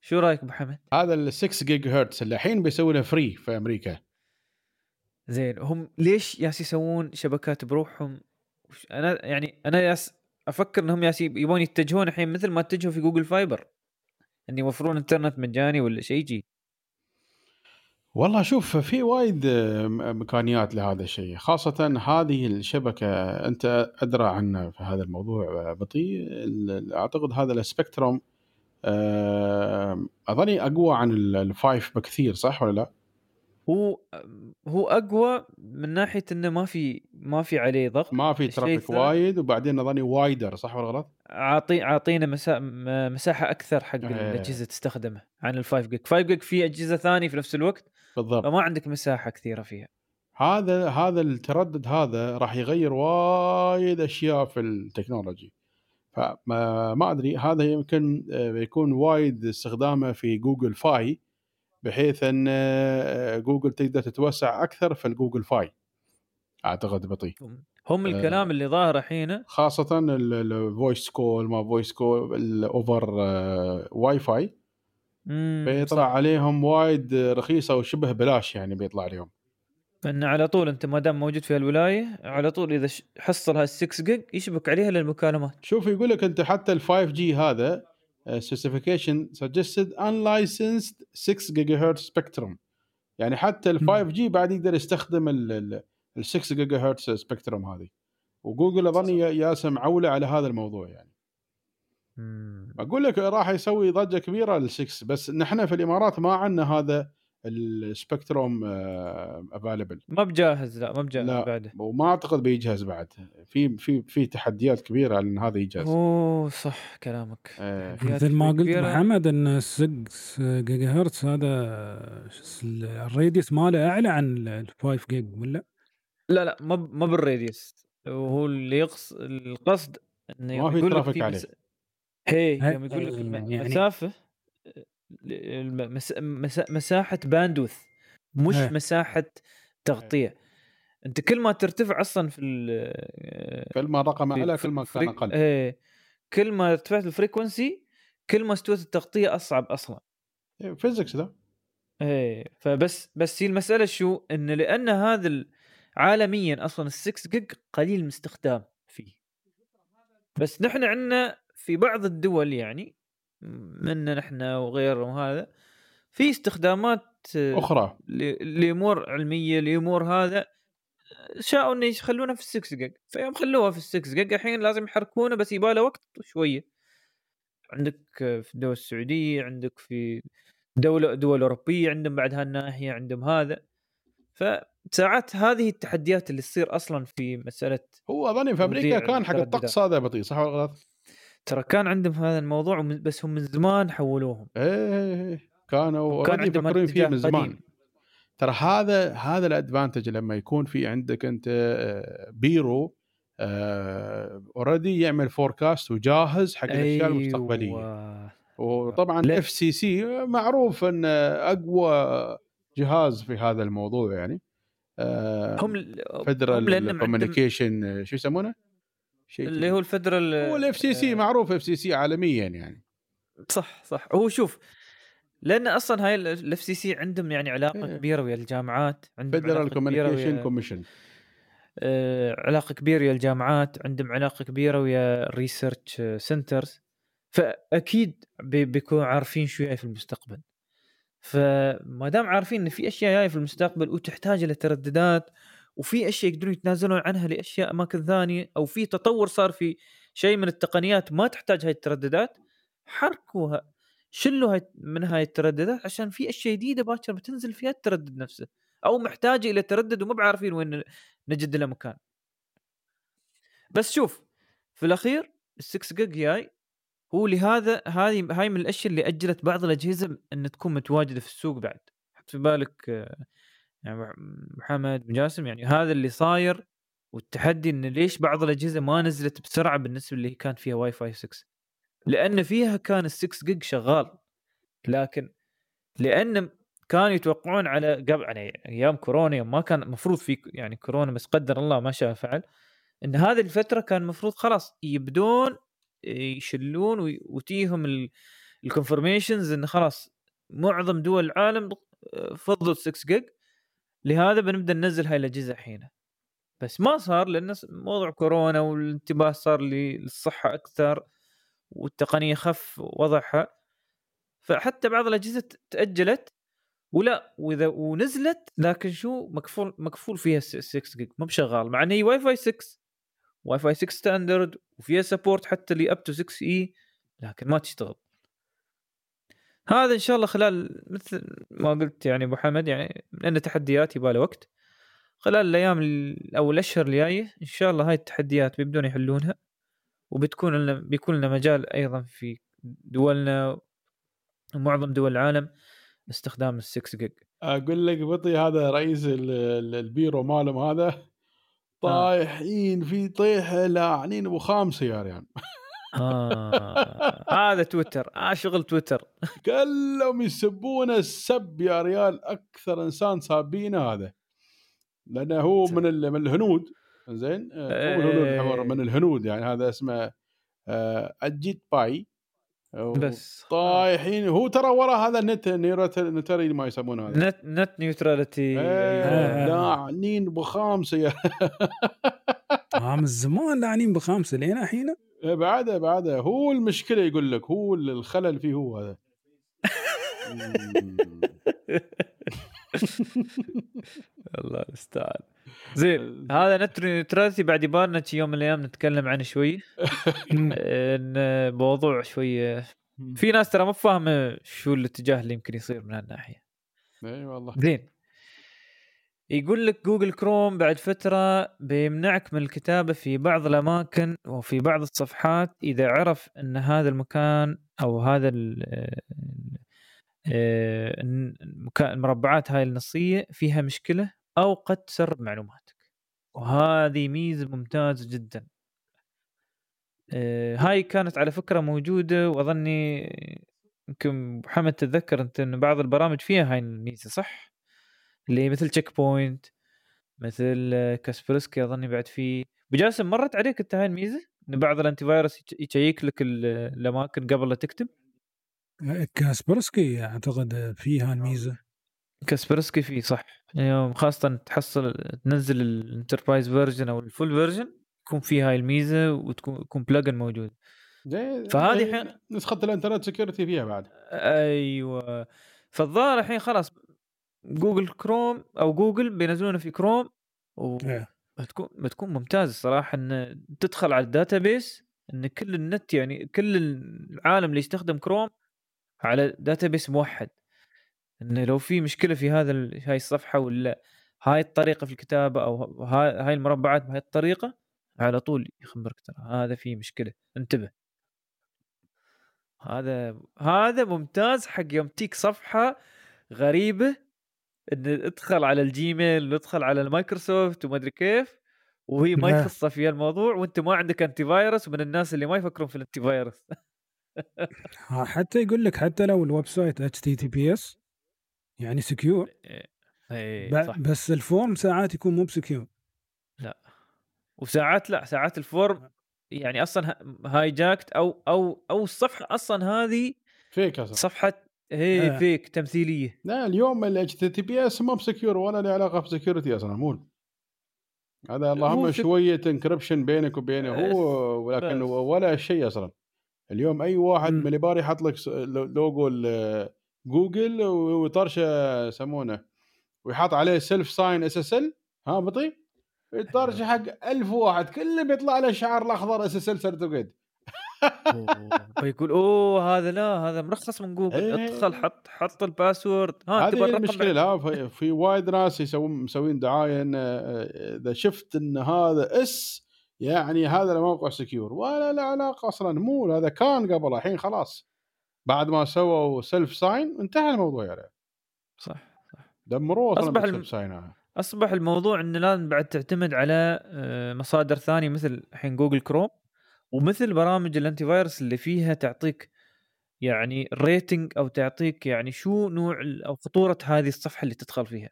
شو رأيك أبو حمد؟ هذا ال 6 جيجا هرتز اللي الحين بيسوي له free في أمريكا. زين هم ليش ياس يسوون شبكات بروحهم؟ أنا يعني أنا ياس أفكر إنهم ياس يبون يتجهون الحين مثل ما اتجهوا في Google Fiber. ان يوفرون انترنت مجاني ولا شيء يجي. والله شوف في وايد إمكانيات لهذا الشيء خاصة هذه الشبكة أنت أدرى عنها في هذا الموضوع آه، بطيء أعتقد هذا ال spectrum أظني أقوى عن ال- ال five بكثير صح ولا لا؟ هو هو أقوى من ناحية إنه ما في ما في عليه ضغط ما في traffic وايد وبعدين أظني wider صح ولا غلط؟ عاطي عاطينا مسا... مساحة أكثر حق إيه. الأجهزة تستخدمه عن ال five gig 5 gig في أجهزة ثانية في نفس الوقت بالضبط. فما عندك مساحة كثيرة فيها. هذا هذا التردد هذا راح يغير وايد أشياء في ال technology. فما ما أدري هذا يمكن آه، بيكون وايد استخدامه في Google Fi بحيث أن آه، جوجل تقدر تتوسع أكثر في ال Google Fi. أعتقد بطيء. هم آه. الكلام اللي ظاهر الحين خاصة ال voice call ما voice call ال over Wi-Fi بيطلع صح. عليهم وايد رخيصة وشبه بلاش يعني بيطلع عليهم فان على طول أنت ما دام موجود في هالولايه على طول إذا حصل هال 6 جيج يشبك عليها للمكالمات. شوف يقول لك أنت حتى ال 5G هذا specification suggested unlicensed 6 gigahertz spectrum يعني حتى ال 5G بعد يقدر يستخدم ال 6 gigahertz spectrum هذه. وجوجل أظن يا- ياسم عولة على هذا الموضوع يعني. مم. أقول لك راح يسوي ضجة كبيرة لل 6 بس نحن في الإمارات ما عندنا هذا ال spectrum available ما بجاهز لا ما بجاهز لا. بعده وما أعتقد بيجهز بعد في في في تحديات كبيرة على إن هذا يجهز أوه صح كلامك آه. مثل ما قلت. محمد إن 6 جيجا هرتز هذا ال radius ماله أعلى عن ال 5 جيج ولا؟ لا لا ما ب- ما بال radius وهو اللي يقص القصد إنه ما في traffic في عليه. هي هي- يوم يقول لك الم- يعني- مسافة الم- مس... مس... مساحة bandwidth مش هي. مساحة تغطية. أنت كل ما ترتفع أصلا في ال كل ما في- أعلى كل ما كان أقل. إيه كل ما ارتفعت ال frequency كل ما استوت التغطية أصعب أصلا. physics ذا إيه فبس بس هي المسألة شو؟ إن لأن هذا ال- عالميا أصلا ال6 جيج قليل المستخدام فيه. بس نحن عندنا في بعض الدول يعني مننا إحنا وغيرهم وهذا في استخدامات آه، أخرى لأمور علمية لأمور هذا شاءوا إنه يخلونها في ال six gig فيوم خلوها في ال six gig الحين لازم يحركونه بس يباله وقت شوية عندك في الدول السعودية عندك في دولة دول أوروبية عندهم بعد هالناحيه عندهم هذا فساعات هذه التحديات اللي تصير أصلا في مسألة هو اظني في أمريكا توزيع كان حق. الطقس هذا بطيء صح ولا غلط؟ ترى كان عندهم هذا الموضوع بس هم من زمان حولوهم إيه كانوا كان already عندهم يفكرون فيه من زمان قديم. ترى هذا هذا ال advantage لما يكون في عندك أنت آه، bureau already يعمل forecast وجاهز حق الأشياء المستقبلية أيوة. وطبعا لا. FCC معروف إن أقوى جهاز في هذا الموضوع يعني هم ال- هم Federal Communication شو يسمونه؟ شيء اللي هو ال Federal هو ال FCC معروف FCC عالميا يعني. صح صح. هو شوف لأن أصلا هاي ال FCC عندهم يعني علاقة إيه. كبيرة ويا الجامعات عندهم Federal Communication Commission آه، علاقة كبيرة ويا الجامعات عندهم علاقة كبيرة ويا ال research centers فأكيد بي- بيكونوا عارفين شو جاي في المستقبل. فما دام عارفين إن في أشياء جاية في المستقبل وتحتاج إلى ترددات وفي أشياء يقدرون يتنازلون عنها لأشياء أماكن ثانية أو في تطور صار في شيء من التقنيات ما تحتاج هاي الترددات حركوها. شلوا هاي من هاي الترددات؟ عشان في أشياء جديدة باكر بتنزل فيها التردد نفسه أو محتاجة إلى تردد ومو بعارفين وين نجد له مكان. بس شوف في الأخير ال6 جيج جاي هو لهذا هذه هاي من الأشياء اللي أجلت بعض الأجهزة إن تكون متواجدة في السوق بعد. حط في بالك آه، يعني محمد بن جاسم يعني هذا اللي صاير والتحدي إن ليش بعض الأجهزة ما نزلت بسرعة بالنسبة اللي كان فيها واي فاي 6 لأن فيها كان ال6 جيج شغال لكن لأن كانوا يتوقعون على قبل يعني أيام كورونا يوم ما كان المفروض في يعني كورونا بس قدر الله ما شاء فعل إن هذه الفترة كان المفروض خلاص يبدون يشلون وتيهم ال confirmations انه خلاص معظم دول العالم آه، فضلوا 6 جيج لهذا بنبدأ ننزل هاي الأجهزة الحين. بس ما صار لأن موضوع كورونا والانتباه صار للصحة أكثر والتقنية خف وضعها فحتى بعض الأجهزة تأجلت ولا وإذا ونزلت لكن شو مكفول مكفول فيها 6 جيج مو بشغال. مع إن هي واي فاي 6 واي فاي 6 standard وفيها support حتى اللي up to 6E لكن ما تشتغل. هذا إن شاء الله خلال مثل ما قلت يعني أبو حمد يعني لأن تحديات يبغى وقت. خلال الأيام ال- أو الأشهر الجاية إن شاء الله هاي التحديات بيبدون يحلونها. وبتكون لنا بيكون لنا مجال أيضا في دولنا ومعظم دول العالم استخدام ال 6 جيج أقول لك بطي هذا رئيس ال- ال- البيرو مالهم هذا طايحين في طيحه لاعنين أبو خامسه يا ريال آه. [laughs] هذا تويتر آه شغل تويتر. [laughs] كلهم يسبون السب يا ريال أكثر إنسان سابينه هذا. لأنه هو من من الهنود. زين؟ آه، من الهنود إيه. من الهنود يعني. هذا اسمه آه، Ajit Pai. بس. طايحين. هو ترى ورا هذا ال net neutrality ما يسمونه هذا. net net neutrality. إيه، أيوة. لاعنين بخامسة [laughs] يا آه من زمان لاعنين بخامسه لين الحين إيه، بعده بعده هو المشكلة يقول لك هو الخلل فيه هو هذا. [laughs] الله المستعان. زين [laughs] هذا net neutrality بعد يبالنا شي يوم من الأيام نتكلم عنه شوي. إن موضوع شوية في ناس ترى ما فاهمة شو الاتجاه اللي يمكن يصير من هالناحية. إي والله. زين. يقول لك جوجل كروم بعد فترة بيمنعك من الكتابة في بعض الأماكن وفي بعض الصفحات إذا عرف أن هذا المكان أو هذا آه، المكان- المربعات هاي النصية فيها مشكلة أو قد تسرب معلوماتك وهذه ميزة ممتازة جدا آه، هاي كانت على فكرة موجودة وأظني يمكن محمد تتذكر أنت أن بعض البرامج فيها هاي الميزة صح؟ اللي مثل Check Point مثل آه، Kaspersky أظني بعد في. بجاسم مرت عليك أنت هاي الميزة؟ إن بعض ال antivirus يش- يشيك لك ال- الأماكن قبل لا تكتب Kaspersky أعتقد فيها الميزة. Kaspersky فيه صح. يعني خاصة تحصل تنزل ال enterprise version أو ال full version يكون فيه هاي الميزة وتكون يكون plugin موجود. فهذه زي حين- نسخة الإنترنت security فيها بعد. أيوه. فالظاهر الحين خلاص Google Chrome أو جوجل بينزلونه في كروم إيه. وبتكون بتكون ممتاز الصراحة إن تدخل على ال database إن كل النت يعني كل العالم اللي يستخدم كروم على database موحد. انه لو في مشكلة في هذا هاي الصفحة ولا هاي الطريقة في الكتابة أو هاي المربعات بهاي الطريقة على طول يخبرك ترى هذا في مشكلة. انتبه. هذا هذا ممتاز حق يوم تيك صفحة غريبة إن ادخل على ال Gmail وادخل على المايكروسوفت وما أدري كيف وهي ما لا. يخصها في الموضوع وأنت ما عندك antivirus ومن الناس اللي ما يفكرون في ال antivirus حتى يقول لك حتى لو ال website اتش تي تي بي اس يعني secure اي صح. بس ال form ساعات يكون مو ب secure وساعات لا ساعات ال form يعني أصلا hijacked أو أو أو الصفحة أصلا هذه fake أصلا. صفحة هي آه. fake تمثيلية لا اليوم ال HTTPS ما ب secure ولا له علاقة ب security أصلا مو هذا اللهم شوية encryption بينك وبينه هو ولكن بس. ولا شيء أصلا اليوم أي واحد. من البار يحط لك logo Google ويطرشه يسمونه ويحط عليه self sign SSL هابطي يطرشه حق ألف واحد كله بيطلع له الشعار الأخضر SSL certificate فيقول أوه هذا لا هذا مرخص من جوجل. إيه. ادخل حط حط ال password. ها هذه المشكلة؟ لا في- في وايد ناس يسوون مسوين دعاية إن آه، إذا شفت إن هذا S يعني هذا الموقع secure ولا له علاقة أصلا مو هذا كان قبل الحين خلاص. بعد ما سووا self sign انتهى الموضوع يعني صح دمروه أصلا أصبح الم- sign أصبح الموضوع انه لازم بعد تعتمد على آه، مصادر ثانية مثل الحين Google Chrome ومثل برامج ال antivirus اللي فيها تعطيك يعني rating أو تعطيك يعني شو نوع أو خطورة هذه الصفحة اللي تدخل فيها.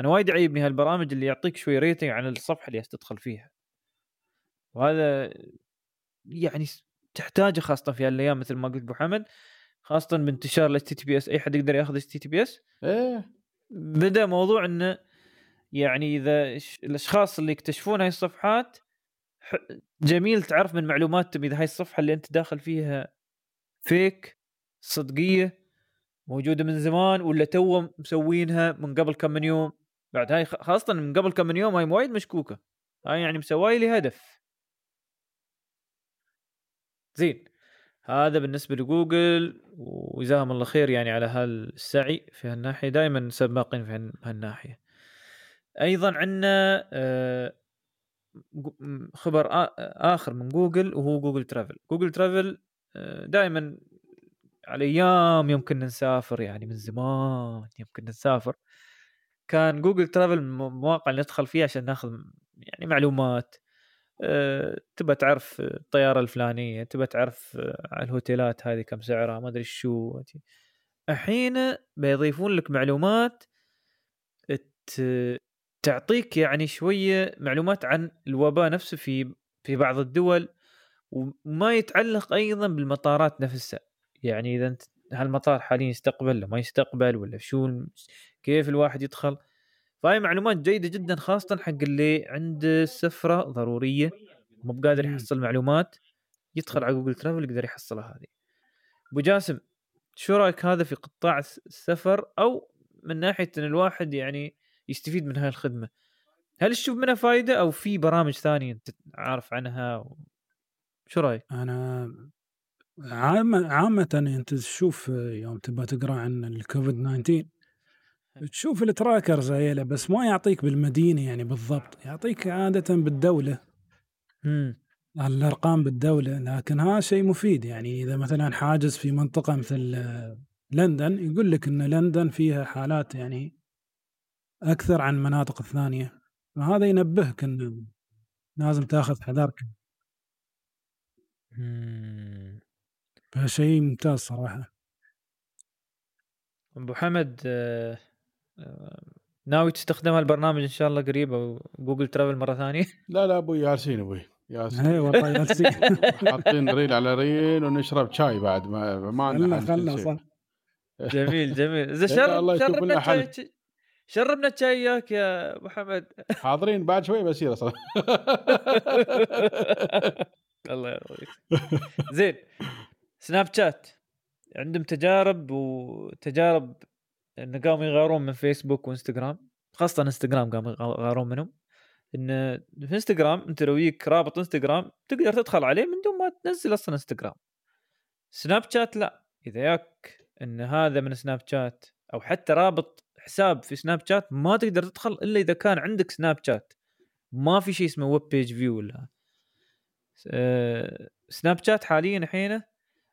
أنا وايد عيبني هالبرامج اللي يعطيك شوي rating عن الصفحة اللي تدخل فيها. وهذا يعني تحتاجه خاصة في هالأيام مثل ما قلت أبو حمد خاصة بانتشار ال HTTPS أي حد يقدر ياخذ HTTPS إيه بدأ موضوع إنه يعني إذا الأشخاص اللي يكتشفون هاي الصفحات جميل تعرف من معلوماتهم إذا هاي الصفحة اللي أنت داخل فيها fake صدقية موجودة من زمان ولا تو مسوينها من قبل كم من يوم؟ بعد هاي خاصة من قبل كم من يوم هاي وايد مشكوكة. هاي يعني مسواي لي هدف. زين هذا بالنسبة لجوجل وجزاهم الله خير يعني على هالسعي في هالناحية. دائما سباقين في هال- هالناحية. أيضا عندنا آه، خبر آخر من جوجل وهو Google Travel. Google Travel دائما على أيام يمكن نسافر يعني من زمان يمكن نسافر. كان Google Travel من المواقع اللي ندخل فيها عشان ناخذ يعني معلومات. أه تبى تعرف الطيارة الفلانية تبى تعرف آه، على الهوتيلات هذه كم سعرها ما أدري شو. الحين بيضيفون لك معلومات تعطيك يعني شوية معلومات عن الوباء نفسه في في بعض الدول وما يتعلق أيضا بالمطارات نفسها. يعني إذا أنت هالمطار حاليا يستقبل ولا ما يستقبل ولا شو كيف الواحد يدخل. فهاي معلومات جيدة جدا خاصة حق اللي عنده سفره ضرورية مو بقادر. يحصل معلومات يدخل على جوجل ترافل يقدر يحصلها هذه. أبو جاسم شو رأيك هذا في قطاع الس- السفر؟ أو من ناحية إن الواحد يعني يستفيد من هاي الخدمه هل تشوف منها فائده أو في برامج ثانية أنت عارف عنها؟ و... شو رأيك؟ أنا عامة عامة أنت تشوف يوم تبغى تقرأ عن الكوفيد 19 تشوف التراكرز عيله بس ما يعطيك بالمدينة يعني بالضبط يعطيك عادة بالدولة. امم الأرقام بالدولة لكن هذا شيء مفيد يعني. إذا مثلا حاجز في منطقة مثل لندن يقول لك إن لندن فيها حالات يعني أكثر عن المناطق الثانية. فهذا ينبهك إن لازم تأخذ حذرك فشيء ممتاز صراحة. أبو حمد آه، آه، ناوي تستخدم هالبرنامج إن شاء الله قريب أو Google Travel مرة ثانية؟ لا لا أبوي ياسين أبوي ياسين. اي والله ياسين. [laughs] حاطين ريل على ريل ونشرب شاي بعد ما ما عندنا خلنا. صح. جميل جميل. إذا إن شاء الله شرب يشوف لنا حل. شربنا شاي وياك يا أبو حمد. حاضرين بعد شوي بصير أصلا [laughs] الله يقويك زين سناب شات. عندهم تجارب وتجارب انه قاموا يغيرون من فيسبوك وإنستغرام خاصة إنستغرام قاموا يغيرون منهم. إن في إنستغرام أنت لو يجيك رابط إنستغرام تقدر تدخل عليه من دون ما تنزل أصلا إنستغرام. سناب شات لا. إذا ياك إن هذا من سناب شات أو حتى رابط حساب في سناب شات ما تقدر تدخل إلا إذا كان عندك سناب شات ما في شيء اسمه web page view ولا. سناب شات حاليا الحين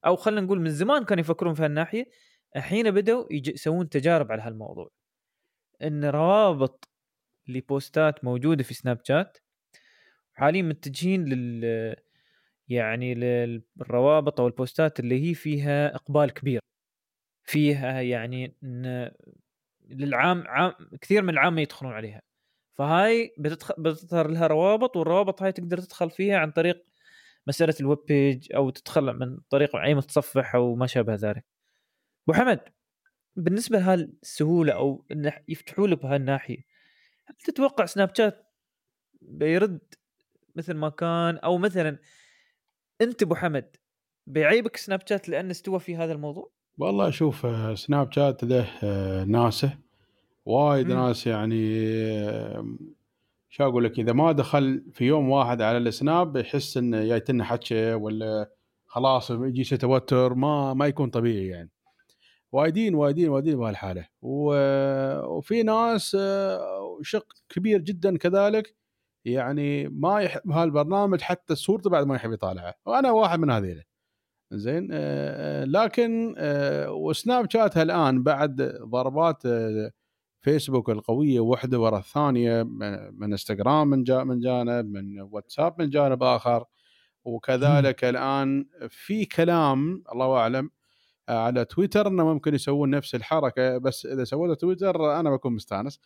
أو خلينا نقول من زمان كانوا يفكرون في هالناحية الحين بدأوا يسوون تجارب على هالموضوع. إن روابط ل posts موجودة في سناب شات حاليا متجهين لل يعني للروابط أو ال posts اللي هي فيها إقبال كبير. فيها يعني للعام عام كثير من العامه يدخلون عليها. فهاي بتدخل بتظهر لها روابط والروابط هاي تقدر تدخل فيها عن طريق مساله ال web page أو تدخل من طريق أي متصفح أو ما شابه ذلك. أبو حمد بالنسبة لهالسهولة أو انه يفتحوا لك بهالناحيه هل تتوقع سناب شات بيرد مثل ما كان؟ أو مثلا أنت أبو حمد بيعيبك سناب شات لأن استوى في هذا الموضوع؟ والله شوف آه، سناب شات له آه، ناسه. وايد مم. ناس يعني شو أقول لك إذا ما دخل في يوم واحد على السناب يحس إنه جايتنا حكي ولا خلاص يجي توتر ما ما يكون طبيعي يعني. وايدين وايدين وايدين بهالحالة. وفي ناس شق كبير جدا كذلك يعني ما يحب هالبرنامج حتى صورته بعد ما يحب يطالعه. وأنا واحد من هذيله زين؟ لكن وسناب شات الآن بعد ضربات فيسبوك القوية واحدة ورا الثانية من إنستغرام من جا من جانب من واتساب من جانب آخر. وكذلك الآن في كلام الله أعلم آه، على تويتر إنه ممكن يسوون نفس الحركة بس إذا سووها تويتر أنا بكون مستانس.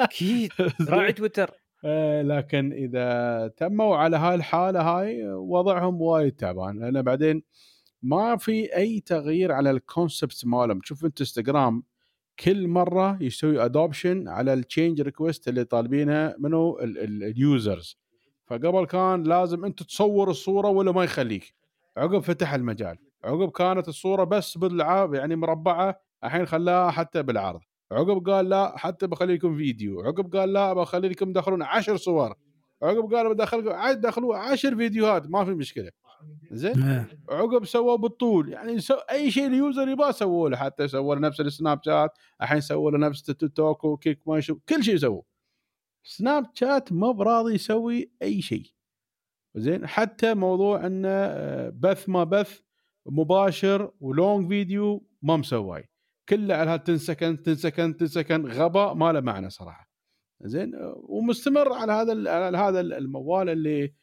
أكيد. [laughs] راعي تويتر. آه، لكن إذا تموا على هاي الحاله هاي وضعهم وايد تعبان. لأن بعدين ما في أي تغيير على ال concept مالهم. تشوف أنت إنستغرام كل مرة يسوي adoption على ال change request اللي طالبينها منو؟ ال users فقبل كان لازم انت تصور الصورة ولا ما يخليك. عقب فتح المجال. عقب كانت الصورة بس بالعاب يعني مربعة الحين خلاها حتى بالعرض. عقب قال لا حتى بخلي لكم فيديو. عقب قال لا بخلي لكم تدخلون عشر صور. عقب قال بدخلكم دخلوا عشر فيديوهات ما في مشكلة. زين؟ إيه. عقب سووا بالطول يعني سو أي شيء ال user يبغاه سووا له حتى سووا له نفس السناب شات الحين سووا له نفس التيك توك وكيك ما يشوف كل شيء سووا سناب شات ما براضي يسوي أي شيء. زين؟ حتى موضوع إنه آه، بث ما بث مباشر و long video ما مسوي. كله على 10 second 10 second 10 second غباء ما له معنى صراحة. زين؟ آه، ومستمر على هذا على هذا الموال اللي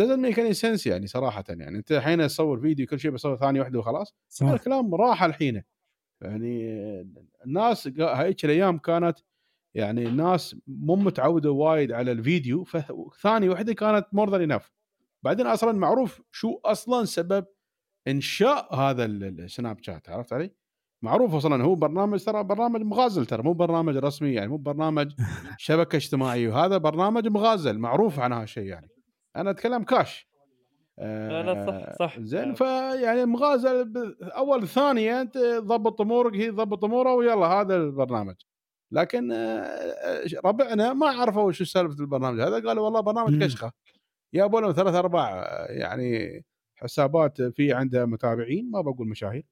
doesn't make any sense يعني صراحة يعني. أنت الحين تصور فيديو كل شيء بصور ثانية واحدة وخلاص صح. الكلام راح الحين. يعني الناس هيك الأيام كانت يعني الناس مو متعودة وايد على الفيديو فثانيه واحدة كانت more than enough بعدين أصلا معروف شو أصلا سبب إنشاء هذا ال- ال- السناب شات عرفت علي؟ معروف أصلا هو برنامج ترى برنامج مغازل ترى مو برنامج رسمي يعني مو برنامج [laughs] شبكة اجتماعية وهذا برنامج مغازل معروف عن هالشيء يعني. أنا أتكلم كاش لا لا صح صح. زين فيعني مغازل ب- أول ثانية أنت ضبط أمورك هي تضبط أمورها ويلا هذا البرنامج. لكن آه، ربعنا ما عرفوا شو سالفة البرنامج. هذا قالوا والله برنامج. كشخة. جابوا لهم ثلاث ارباع آه، يعني حسابات في عندها متابعين ما بقول مشاهير.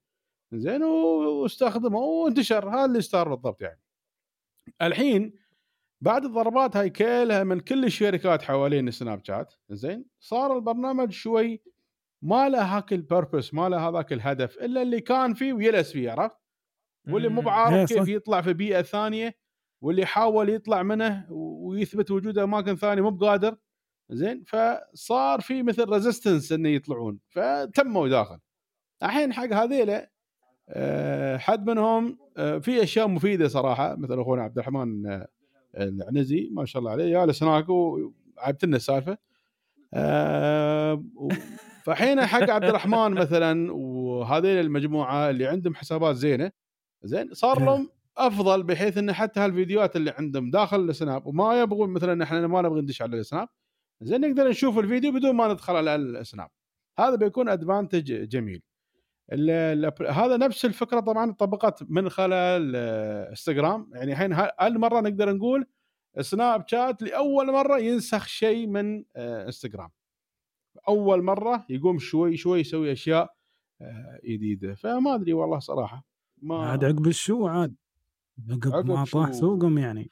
زين واستخدموا وانتشر هذا اللي صار بالضبط يعني. الحين بعد الضربات هاي كلها من كل الشركات حوالين السناب شات زين صار البرنامج شوي ما له هاك ال purpose ما له هذاك الهدف إلا اللي كان فيه ويلس فيه عرفت واللي مو. إيه بعارف صح. كيف يطلع في بيئة ثانية واللي حاول يطلع منه ويثبت وجوده أماكن ثانية مو بقادر زين فصار في مثل resistance إنه يطلعون فتموا داخل الحين حق هذيلا آه، حد منهم آه، في أشياء مفيدة صراحة مثل أخونا عبد الرحمن آه، العنزي ما شاء الله عليه جالس هناك وعبت لنا السالفة. و- [laughs] فحين حق عبد الرحمن مثلا وهذيل المجموعة اللي عندهم حسابات زينة زين صار لهم [laughs] أفضل بحيث إن حتى هالفيديوهات اللي عندهم داخل السناب وما يبغون مثلا إحنا ما نبغى ندش على السناب زين نقدر نشوف الفيديو بدون ما ندخل على السناب. هذا بيكون ادفانتج جميل. هذا نفس الفكرة طبعا طبقت من خلال انستغرام يعني الحين هالمره نقدر نقول سناب شات لأول مرة ينسخ شيء من انستغرام أول مرة يقوم شوي شوي يسوي أشياء جديدة. فما أدري والله صراحة. ما عاد عقب شو عاد. عقب ما طاح سوقهم يعني.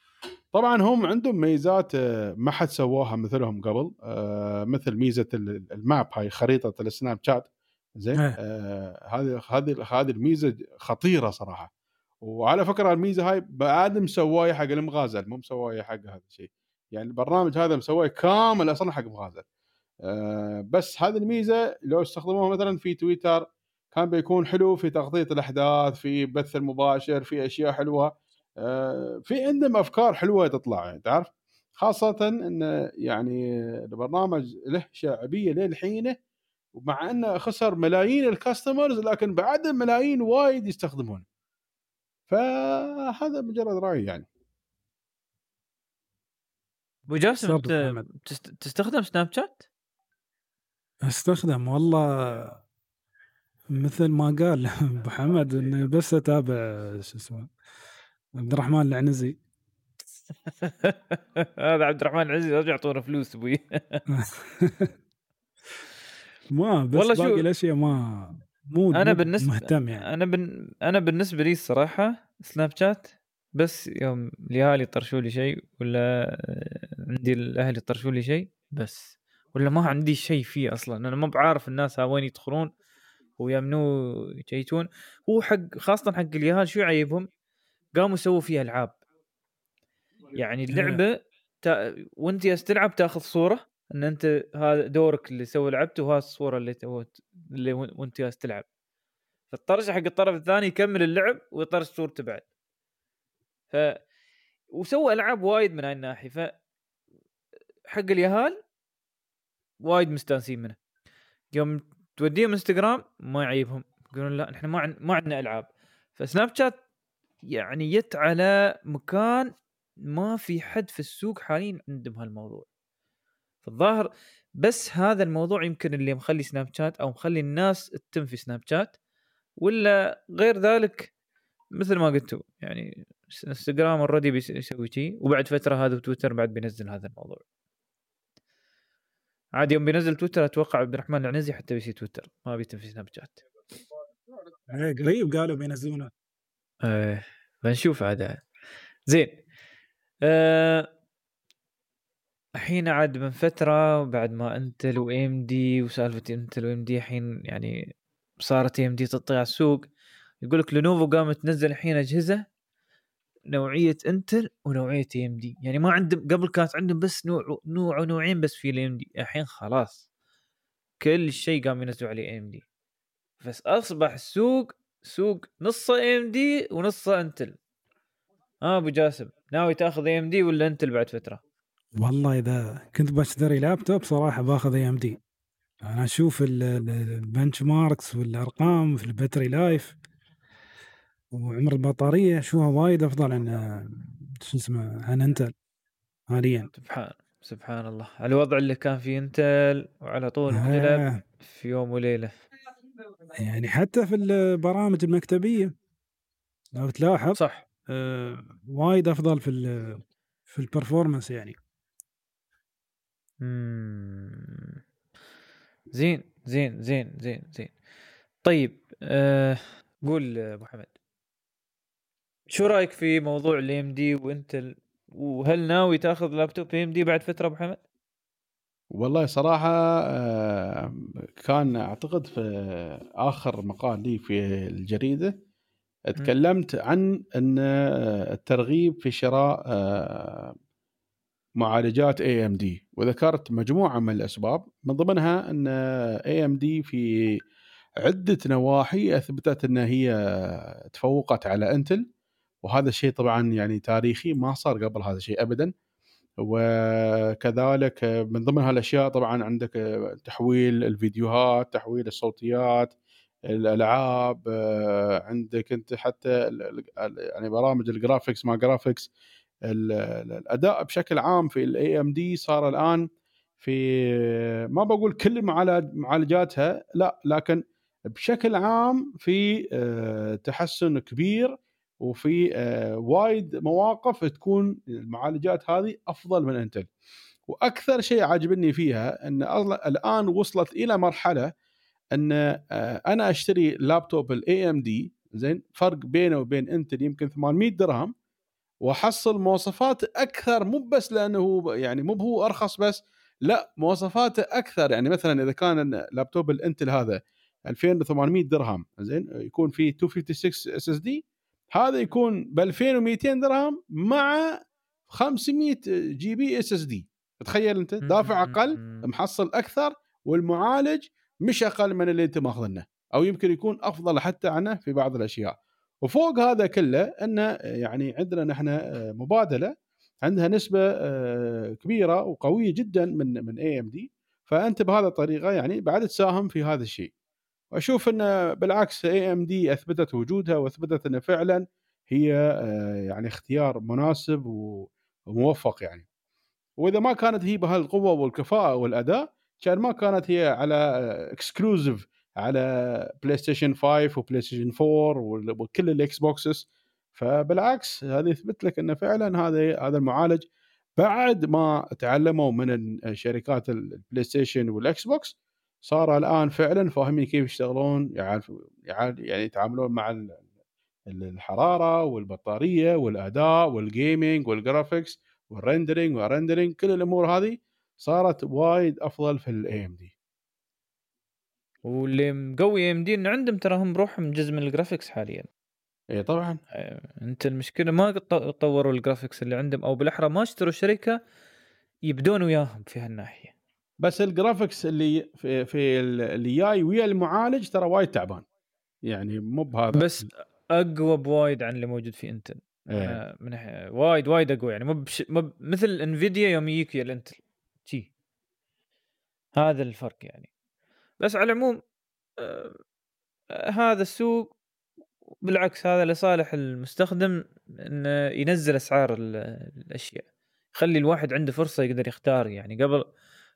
طبعا هم عندهم ميزات ما حد سواها مثلهم قبل. مثل ميزة ال map هاي خريطة السناب شات زين؟ إيه. آه، هذه هذه هذه الميزة خطيرة صراحة. وعلى فكرة الميزة هاي بعد مسوايه حق المغازل مو مسوايه حق هذا الشيء يعني البرنامج هذا مسويه كامل أصلا حق مغازل. أه بس هذه الميزة لو استخدموها مثلا في تويتر كان بيكون حلو في تغطية الأحداث في بث المباشر في أشياء حلوة. أه في عندهم أفكار حلوة تطلع يعني تعرف؟ خاصة إن يعني البرنامج له شعبية للحينه ومع انه خسر ملايين الكاستمرز لكن بعد ملايين وايد يستخدمونه فهذا مجرد رأي يعني. أبو جاسم تستخدم سناب شات؟ استخدم والله. مثل ما قال [laughs] أبو حمد انه بس أتابع شو اسمه عبد الرحمن العنزي. [laughs] هذا عبد الرحمن العنزي لازم يعطونا فلوس أبوي. [laughs] ما بس والله باقي الأشياء ما مو أنا بالنسبة مهتم يعني. أنا بن... أنا بالنسبة لي الصراحة سناب شات بس يوم ليالي يطرشوا لي شيء ولا عندي الأهل يطرشوا لي شيء بس. ولا ما عندي شيء فيه أصلا. أنا ما بعرف الناس وين يدخلون ويمنوا يجيتون. هو حق خاصة حق اليهال شو يعيبهم قاموا سووا فيها ألعاب. يعني إيه. اللعبة تا... وأنت تلعب تاخذ صورة إن أنت هذا دورك اللي سوى لعبته وهذه الصورة اللي توت اللي وأنت جالس تلعب. فالطرش حق الطرف الثاني يكمل اللعب ويطرش صورته بعد. ف وسوى ألعاب وايد من هاي الناحية. ف حق اليهال وايد مستانسين منه. يوم توديهم إنستغرام ما يعيبهم. يقولون لا إحنا ما عن... ما عندنا ألعاب. فسناب شات يعني يت على مكان ما في حد في السوق حاليا عندهم هالموضوع. فالظاهر بس هذا الموضوع يمكن اللي مخلي سناب شات أو مخلي الناس تتم في سناب شات ولا غير ذلك مثل ما قلتوا يعني إنستغرام already بيسوي شيء وبعد فترة هذا تويتر بعد بينزل هذا الموضوع. عادي يوم بينزل تويتر أتوقع عبد الرحمن العنزي حتى بيصير تويتر ما بيتم في سناب شات. إيه قريب قالوا بينزلونه. إيه بنشوف عاد. زين أه الحين عاد من فترة بعد ما انتل و AMD وسالفة انتل و AMD الحين يعني صارت AMD تطيع السوق يقول لك لينوفو قامت تنزل الحين أجهزة نوعية انتل ونوعية AMD يعني ما عندهم قبل كانت عندهم بس نوع نوع ونوعين بس في ال AMD الحين خلاص كل شيء قام ينزلوا عليه AMD بس أصبح السوق سوق نصه AMD ونصه انتل. ها آه أبو جاسم ناوي تأخذ AMD ولا انتل بعد فترة؟ والله إذا كنت بشتري لابتوب صراحة باخذ AMD أنا أشوف ال benchmarks والأرقام في ال battery life وعمر البطارية أشوفها وايد أفضل عن شو اسمه عن انتل حاليا. سبحان سبحان الله. الوضع اللي كان في انتل وعلى طول آه. في يوم وليلة. يعني حتى في البرامج المكتبية لو تلاحظ صح. آه وايد أفضل في في ال performance يعني. زين زين زين زين زين. طيب أه قول أبو حمد. شو رأيك في موضوع ال AMD وانت وهل ناوي تأخذ laptop AMD بعد فترة أبو حمد؟ والله صراحة آه، كان أعتقد في آخر مقال لي في الجريدة تكلمت عن أن الترغيب في شراء آه، معالجات AMD وذكرت مجموعة من الأسباب من ضمنها أن AMD في عدة نواحي أثبتت أن هي تفوقت على Intel وهذا الشيء طبعا يعني تاريخي ما صار قبل هذا الشيء ابدا. وكذلك من ضمن هالاشياء طبعا عندك تحويل الفيديوهات تحويل الصوتيات الألعاب عندك أنت حتى يعني برامج ال graphics ما graphics الأداء بشكل عام في ال AMD صار الآن في ما بقول كل معالج- معالجاتها لا لكن بشكل عام في آه، تحسن كبير وفي آه، وايد مواقف تكون المعالجات هذه أفضل من Intel. وأكثر شيء عاجبني فيها إن الآن وصلت إلى مرحلة إن آه، أنا أشتري لابتوب ال AMD زين فرق بينه وبين Intel يمكن 800 درهم واحصل مواصفات أكثر مو بس لأنه هو يعني مو هو أرخص بس لا مواصفاته أكثر. يعني مثلا إذا كان لابتوب ال Intel هذا 2800 درهم زين يكون فيه 256 SSD هذا يكون ب 2200 درهم مع 500 GB SSD تخيل أنت دافع أقل محصل أكثر والمعالج مش أقل من اللي أنت ماخذنه أو يمكن يكون أفضل حتى عنه في بعض الأشياء. وفوق هذا كله انه يعني عندنا نحن آه، مبادلة عندها نسبة آه، كبيرة وقوية جدا من من AMD فأنت بهذه الطريقة يعني بعد تساهم في هذا الشيء. وأشوف انه بالعكس AMD أثبتت وجودها وأثبتت انه فعلا هي آه، يعني اختيار مناسب وموفق يعني. وإذا ما كانت هي بهالقوة والكفاءة والأداء كان ما كانت هي على exclusive على PlayStation 5 و PlayStation 4 وال- وكل ال Xboxes فبالعكس هذا يثبت لك انه فعلا هذا هذا المعالج بعد ما تعلموا من شركات ال PlayStation وال Xbox صار الآن فعلا فاهمين كيف يشتغلون يعني يتعاملون مع ال- ال- الحرارة والبطاريه والاداء والجيمنج والجرافيكس والرندرنج والرندرنج كل الأمور هذه صارت وايد أفضل في ال AMD واللي مقوي AMD إنه عندهم ترى هم بروحهم جزء من ال graphics حاليا. اي طبعا. آه، أنت المشكلة ما طوروا ال graphics اللي عندهم أو بالأحرى ما اشتروا شركة يبدون وياهم في هالناحية. بس ال graphics اللي في, في ال- اللي جاي ويا المعالج ترى وايد تعبان. يعني مو بهذا. بس أقوى بوايد عن اللي موجود في Intel إيه. من وايد وايد أقوى. يعني مو بش... مو ب- مثل Nvidia يوم يجيك يا ال Intel. شي. هذا الفرق يعني. بس على العموم آه، هذا السوق بالعكس هذا لصالح المستخدم إنه ينزل أسعار ال- الأشياء يخلي الواحد عنده فرصة يقدر يختار. يعني قبل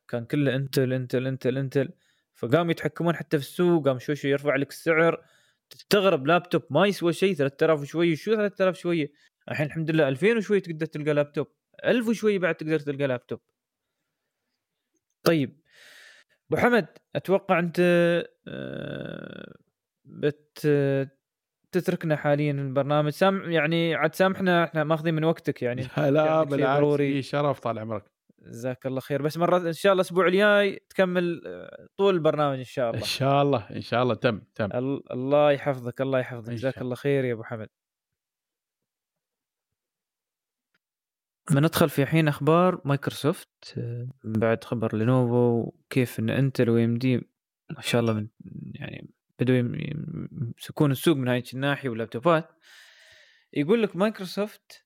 كان كله إنتل إنتل إنتل إنتل فقاموا يتحكمون حتى في السوق قام شوي شوي يرفع لك السعر. تستغرب لابتوب ما يسوى شيء 3000 وشوي شو 3000 شوية الحين الحمد لله 2000 وشوي تقدر تلقى لابتوب 1000 وشوي بعد تقدر تلقى لابتوب. طيب أبو حمد أتوقع أنت آه، بت تتركنا حاليا البرنامج. سام يعني عاد سامحنا إحنا ماخذين من وقتك يعني. [laughs] لا بالعكس. ضروري. في شرف طال عمرك. جزاك الله خير. بس مرات إن شاء الله الأسبوع الجاي تكمل آه، طول البرنامج إن شاء إن الله شاء الله إن شاء الله. تم تم. ال- الله يحفظك الله يحفظك. جزاك الله. خير يا أبو حمد. بندخل في حين أخبار مايكروسوفت آه، بعد خبر Lenovo وكيف إن Intel و AMD ما شاء الله من يعني بدوا يم- يمسكون السوق من هاي الناحية واللابتوبات. يقول لك مايكروسوفت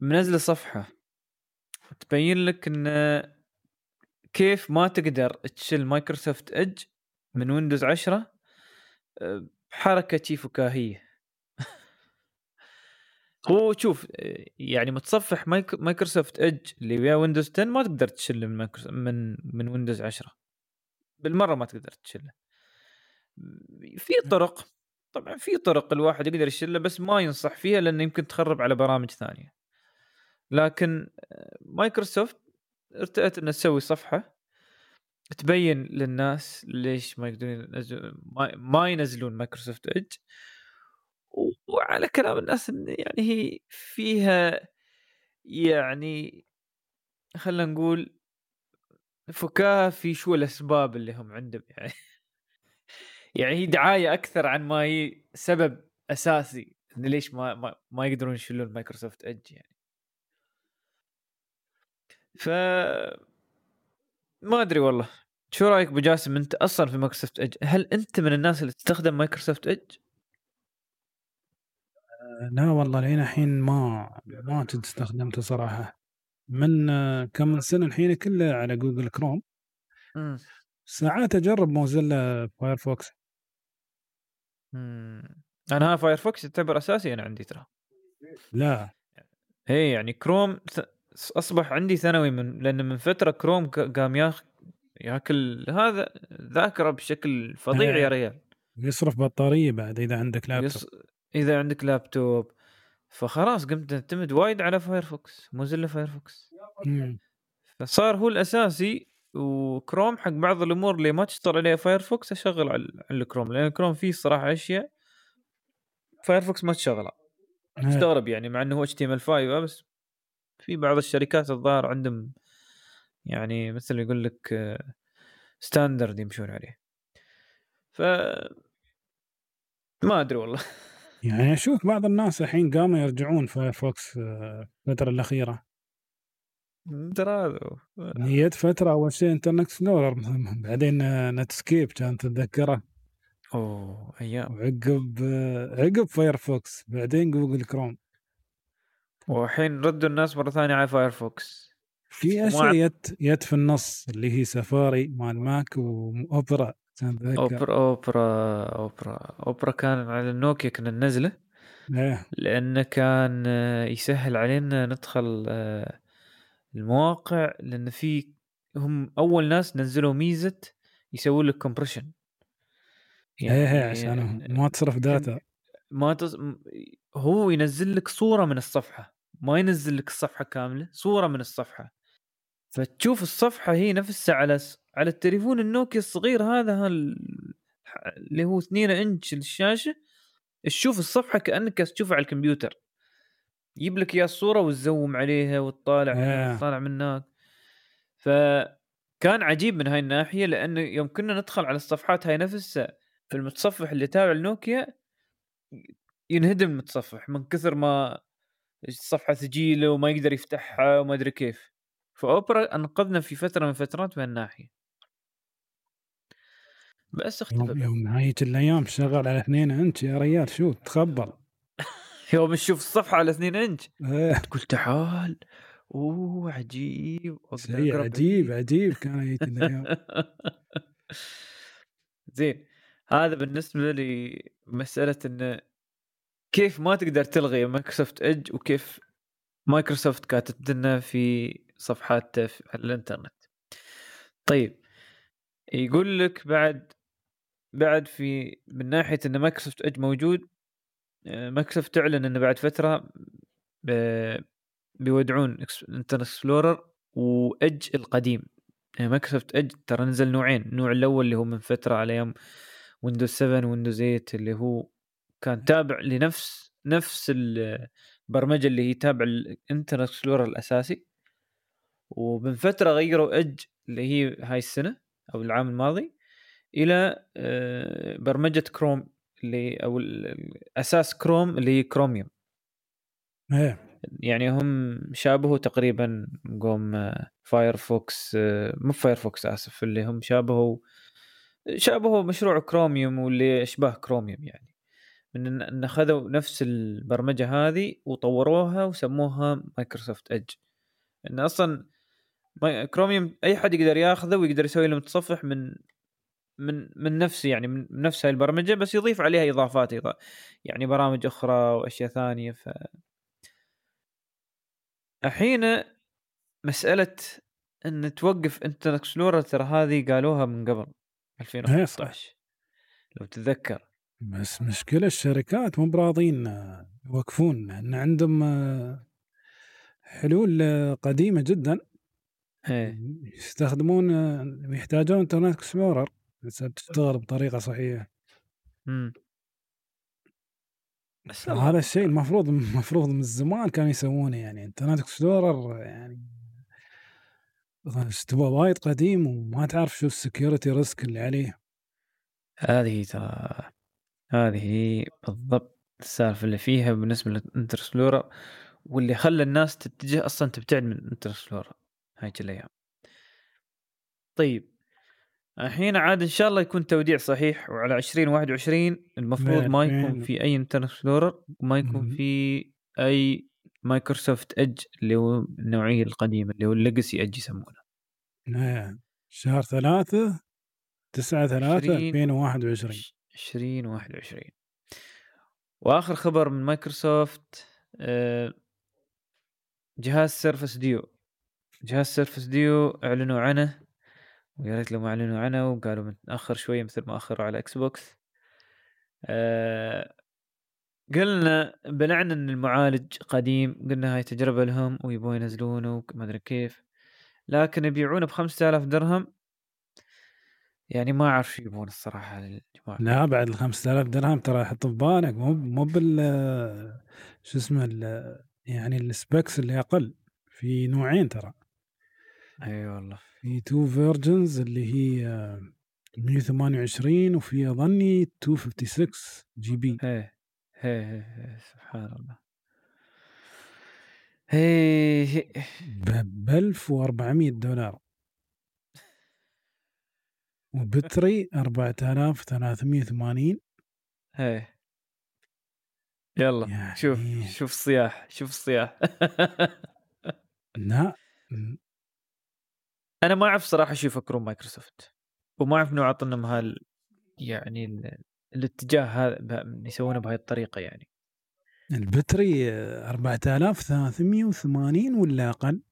منزلة صفحة. تبين لك إن كيف ما تقدر تشيل Microsoft Edge من Windows 10 آه، بحركه شي فكاهية. هو شوف يعني متصفح مايك- Microsoft Edge اللي ويا Windows 10 ما تقدر تشيله من من من Windows 10 بالمرة ما تقدر تشيله. في طرق طبعا في طرق الواحد يقدر يشيله بس ما ينصح فيها لأنه يمكن تخرب على برامج ثانية. لكن مايكروسوفت ارتأت انها تسوي صفحة تبين للناس ليش ما يقدرون ما ينزلون Microsoft Edge. وعلى كلام الناس يعني هي فيها يعني خلينا نقول فكاهة في شو الأسباب اللي هم عندهم [laughs] يعني. يعني هي دعاية أكثر عن ما هي سبب أساسي إن ليش ما ما, ما يقدرون يشيلون Microsoft Edge يعني. ف ما أدري والله. شو رأيك ابو جاسم أنت أصلا في Microsoft Edge هل أنت من الناس اللي تستخدم Microsoft Edge لا والله لين الحين ما ما كنت استخدمته صراحة. من كم من سنة الحين كله على Google Chrome. ساعات أجرب Mozilla Firefox. مم. أنا ها Firefox يعتبر أساسي أنا عندي ترى. لا. هي يعني كروم أصبح عندي ثانوي من لأن من فترة كروم قام ياخ ياكل هذا ذاكرة بشكل فظيع. يا ريال. يصرف بطارية بعد إذا عندك لابتوب يص... إذا عندك لابتوب فخلاص قمت نعتمد وايد على Firefox Mozilla Firefox. فصار هو الأساسي وكروم حق بعض الأمور اللي ما تشتغل عليها Firefox أشغل على الكروم لأن الكروم فيه صراحة أشياء Firefox ما تشغلها. استغرب يعني مع إنه هو HTML 5 بس في بعض الشركات الظاهر عندهم يعني مثل يقول لك standard يمشون عليه. ف ما أدري والله. [laughs] يعني أشوف بعض الناس الحين قاموا يرجعون Firefox آه، الفترة الأخيرة. ترى هي فترة أول شيء Internet Explorer [laughs] بعدين آه، Netscape كان تتذكره. أوه أيام. وعقب آه، عقب Firefox بعدين Google Chrome والحين ردوا الناس مرة ثانية على Firefox في أشياء يت يت في النص اللي هي سفاري مال Mac و Opera Opera Opera Opera Opera كان على النوكيا كنا ننزله. إيه. لأنه كان آه، يسهل علينا ندخل آه، المواقع. لأن في هم أول ناس نزلوا ميزة يسوون لك compression إيه إيه عشان ما تصرف data ما تص... هو ينزل لك صورة من الصفحة. ما ينزل لك الصفحة كاملة صورة من الصفحة. فتشوف الصفحة هي نفسها على. على التليفون النوكيا الصغير هذا. اللي هو 2 إنش الشاشة تشوف الصفحة كأنك تشوفها على الكمبيوتر يجيب لك إياها الصورة وتزوم عليها وتطالع آه. وتطالع من هناك فكان عجيب من هاي الناحية لأنه يوم كنا ندخل على الصفحات هاي نفسها في المتصفح اللي تابع النوكيا ينهدم المتصفح من كثر ما الصفحة ثقيله وما يقدر يفتحها وما أدري كيف فاوبرا أنقذنا في فترة من فترات بهالناحيه بس اختفى يوم هايك الأيام شغل على 2 إنش يا ريال شو تخبل. [laughs] يوم تشوف الصفحة على 2 إنش. إيه. تقول تعال. أوه عجيب. شيء عجيب. عجيب كان [laughs] الأيام. زين هذا بالنسبة لي مسألة انه كيف ما تقدر تلغي Microsoft Edge وكيف مايكروسوفت كاتبت لنا في صفحات على الإنترنت. طيب يقول لك بعد بعد في من ناحية إن Microsoft Edge موجود آه، مايكروسوفت تعلن انه بعد فترة بيودعون Internet Explorer و Edge القديم. يعني Microsoft Edge ترى نزل نوعين النوع الأول اللي هو من فترة على أيام Windows 7 Windows 8 اللي هو كان تابع لنفس نفس البرمجة اللي هي تابع ال Internet Explorer الأساسي. ومن فترة غيروا Edge اللي هي هاي السنة أو العام الماضي إلى آه، برمجة كروم اللي أو الأساس كروم اللي هي كروميوم إيه. يعني هم شابهوا تقريبا قوم آه، Firefox آه، مو Firefox آسف اللي هم شابهوا شابهوا مشروع كروميوم واللي أشباه كروميوم يعني. من إن أخذوا نفس البرمجة هذه وطوروها وسموها Microsoft Edge إن أصلا كروميوم أي حد يقدر ياخذه ويقدر يسوي له متصفح من من من نفس يعني من نفس هاي البرمجة بس يضيف عليها إضافات يعني برامج أخرى وأشياء ثانية ف الحين مسألة إن توقف إنترنت إكسبلورر ترى هذه قالوها من قبل إيه 2015 لو تتذكر. بس مشكلة الشركات مو براضين آه، يوقفون لأن عندهم آه، حلول آه، قديمة جدا. إيه. يستخدمون يحتاجون Internet Explorer بس تشتغل بطريقة صحيحة. امم بس هذا الشيء المفروض المفروض من زمان كانوا يسوونه يعني. Internet Explorer يعني استوى وايد قديم وما تعرف شو ال security risk اللي عليه. هذه ترى هذه هي بالضبط السالفة اللي فيها بالنسبة لل Internet Explorer واللي خلى الناس تتجه أصلا تبتعد من انتر هاي الأيام. طيب الحين عاد إن شاء الله يكون توديع صحيح وعلى 2021 المفروض ما يكون في أي Internet Explorer وما يكون. في أي Microsoft Edge اللي هو النوعية القديمة اللي هو ال legacy Edge يسمونه. آه، شهر ثلاثة تسعة ثلاثة 20 ألفين وواحد وعشرين. 2021 وآخر خبر من مايكروسوفت آه، جهاز Surface Duo جهاز Surface Duo اعلنوا عنه ويا ريت لو ما اعلنوا عنه وقالوا متأخر شوية مثل ما أخروا على Xbox أه قلنا بلعناها إن المعالج قديم قلنا هاي تجربة لهم ويبون ينزلونه وما أدري كيف. لكن يبيعونه ب 5000 درهم يعني ما أعرف شو يبون الصراحة الجماعه لا بعد ال 5000 درهم ترى حط في بالك مو مو بال شو اسمه يعني ال specs اللي أقل في نوعين ترى. أي والله. في two versions اللي هي 128 وفي أظني 256 GB هي, هي. سبحان الله. هي ب 1400 دولار. وبتري 4380 هي. يلا يعني- شوف شوف الصياح شوف الصياح. [laughs] لا. أنا ما أعرف صراحة شو يفكرون مايكروسوفت وما أعرف إنه عطنهم هال يعني ال... الاتجاه هذا يسوونه بهاي الطريقة يعني البتري آه، 4380 ولا أقل؟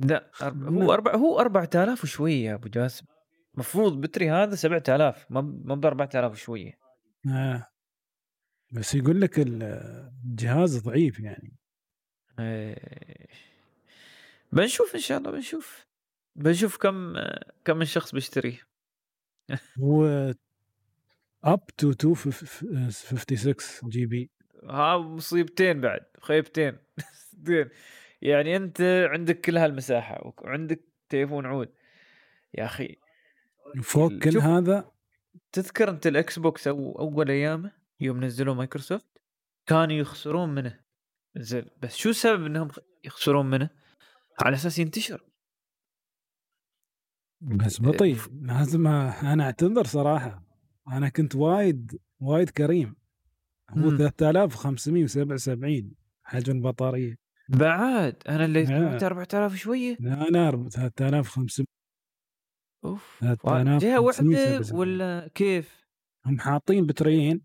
لا أرب... هو أربع... هو 4000 وشوية يا أبو جاسم المفروض بتري هذا 7000 ما ب- ما ب 4000 وشوية آه. بس يقول لك ال- الجهاز ضعيف يعني إيه. بنشوف إن شاء الله بنشوف بنشوف كم كم من شخص بيشتريه. هو up to 256 GB ها مصيبتين بعد خيبتين [laughs] زين. يعني أنت عندك كل هالمساحة وعندك تليفون عود. يا أخي فوق كل. هذا؟ تذكر أنت ال Xbox أو أول أيامه يوم نزلوا مايكروسوفت؟ كانوا يخسرون منه. زين بس شو السبب إنهم يخسرون منه؟ على أساس ينتشر. بس بطيء. لازم أنا أعتذر صراحة. أنا كنت وايد وايد كريم. هو مم. 3577 حجم البطاريه بعد أنا اللي آه. سمعت 4000 شوية لا أنا 3500 أوف 3500 جهة واحدة 577. ولا كيف؟ هم حاطين بتريين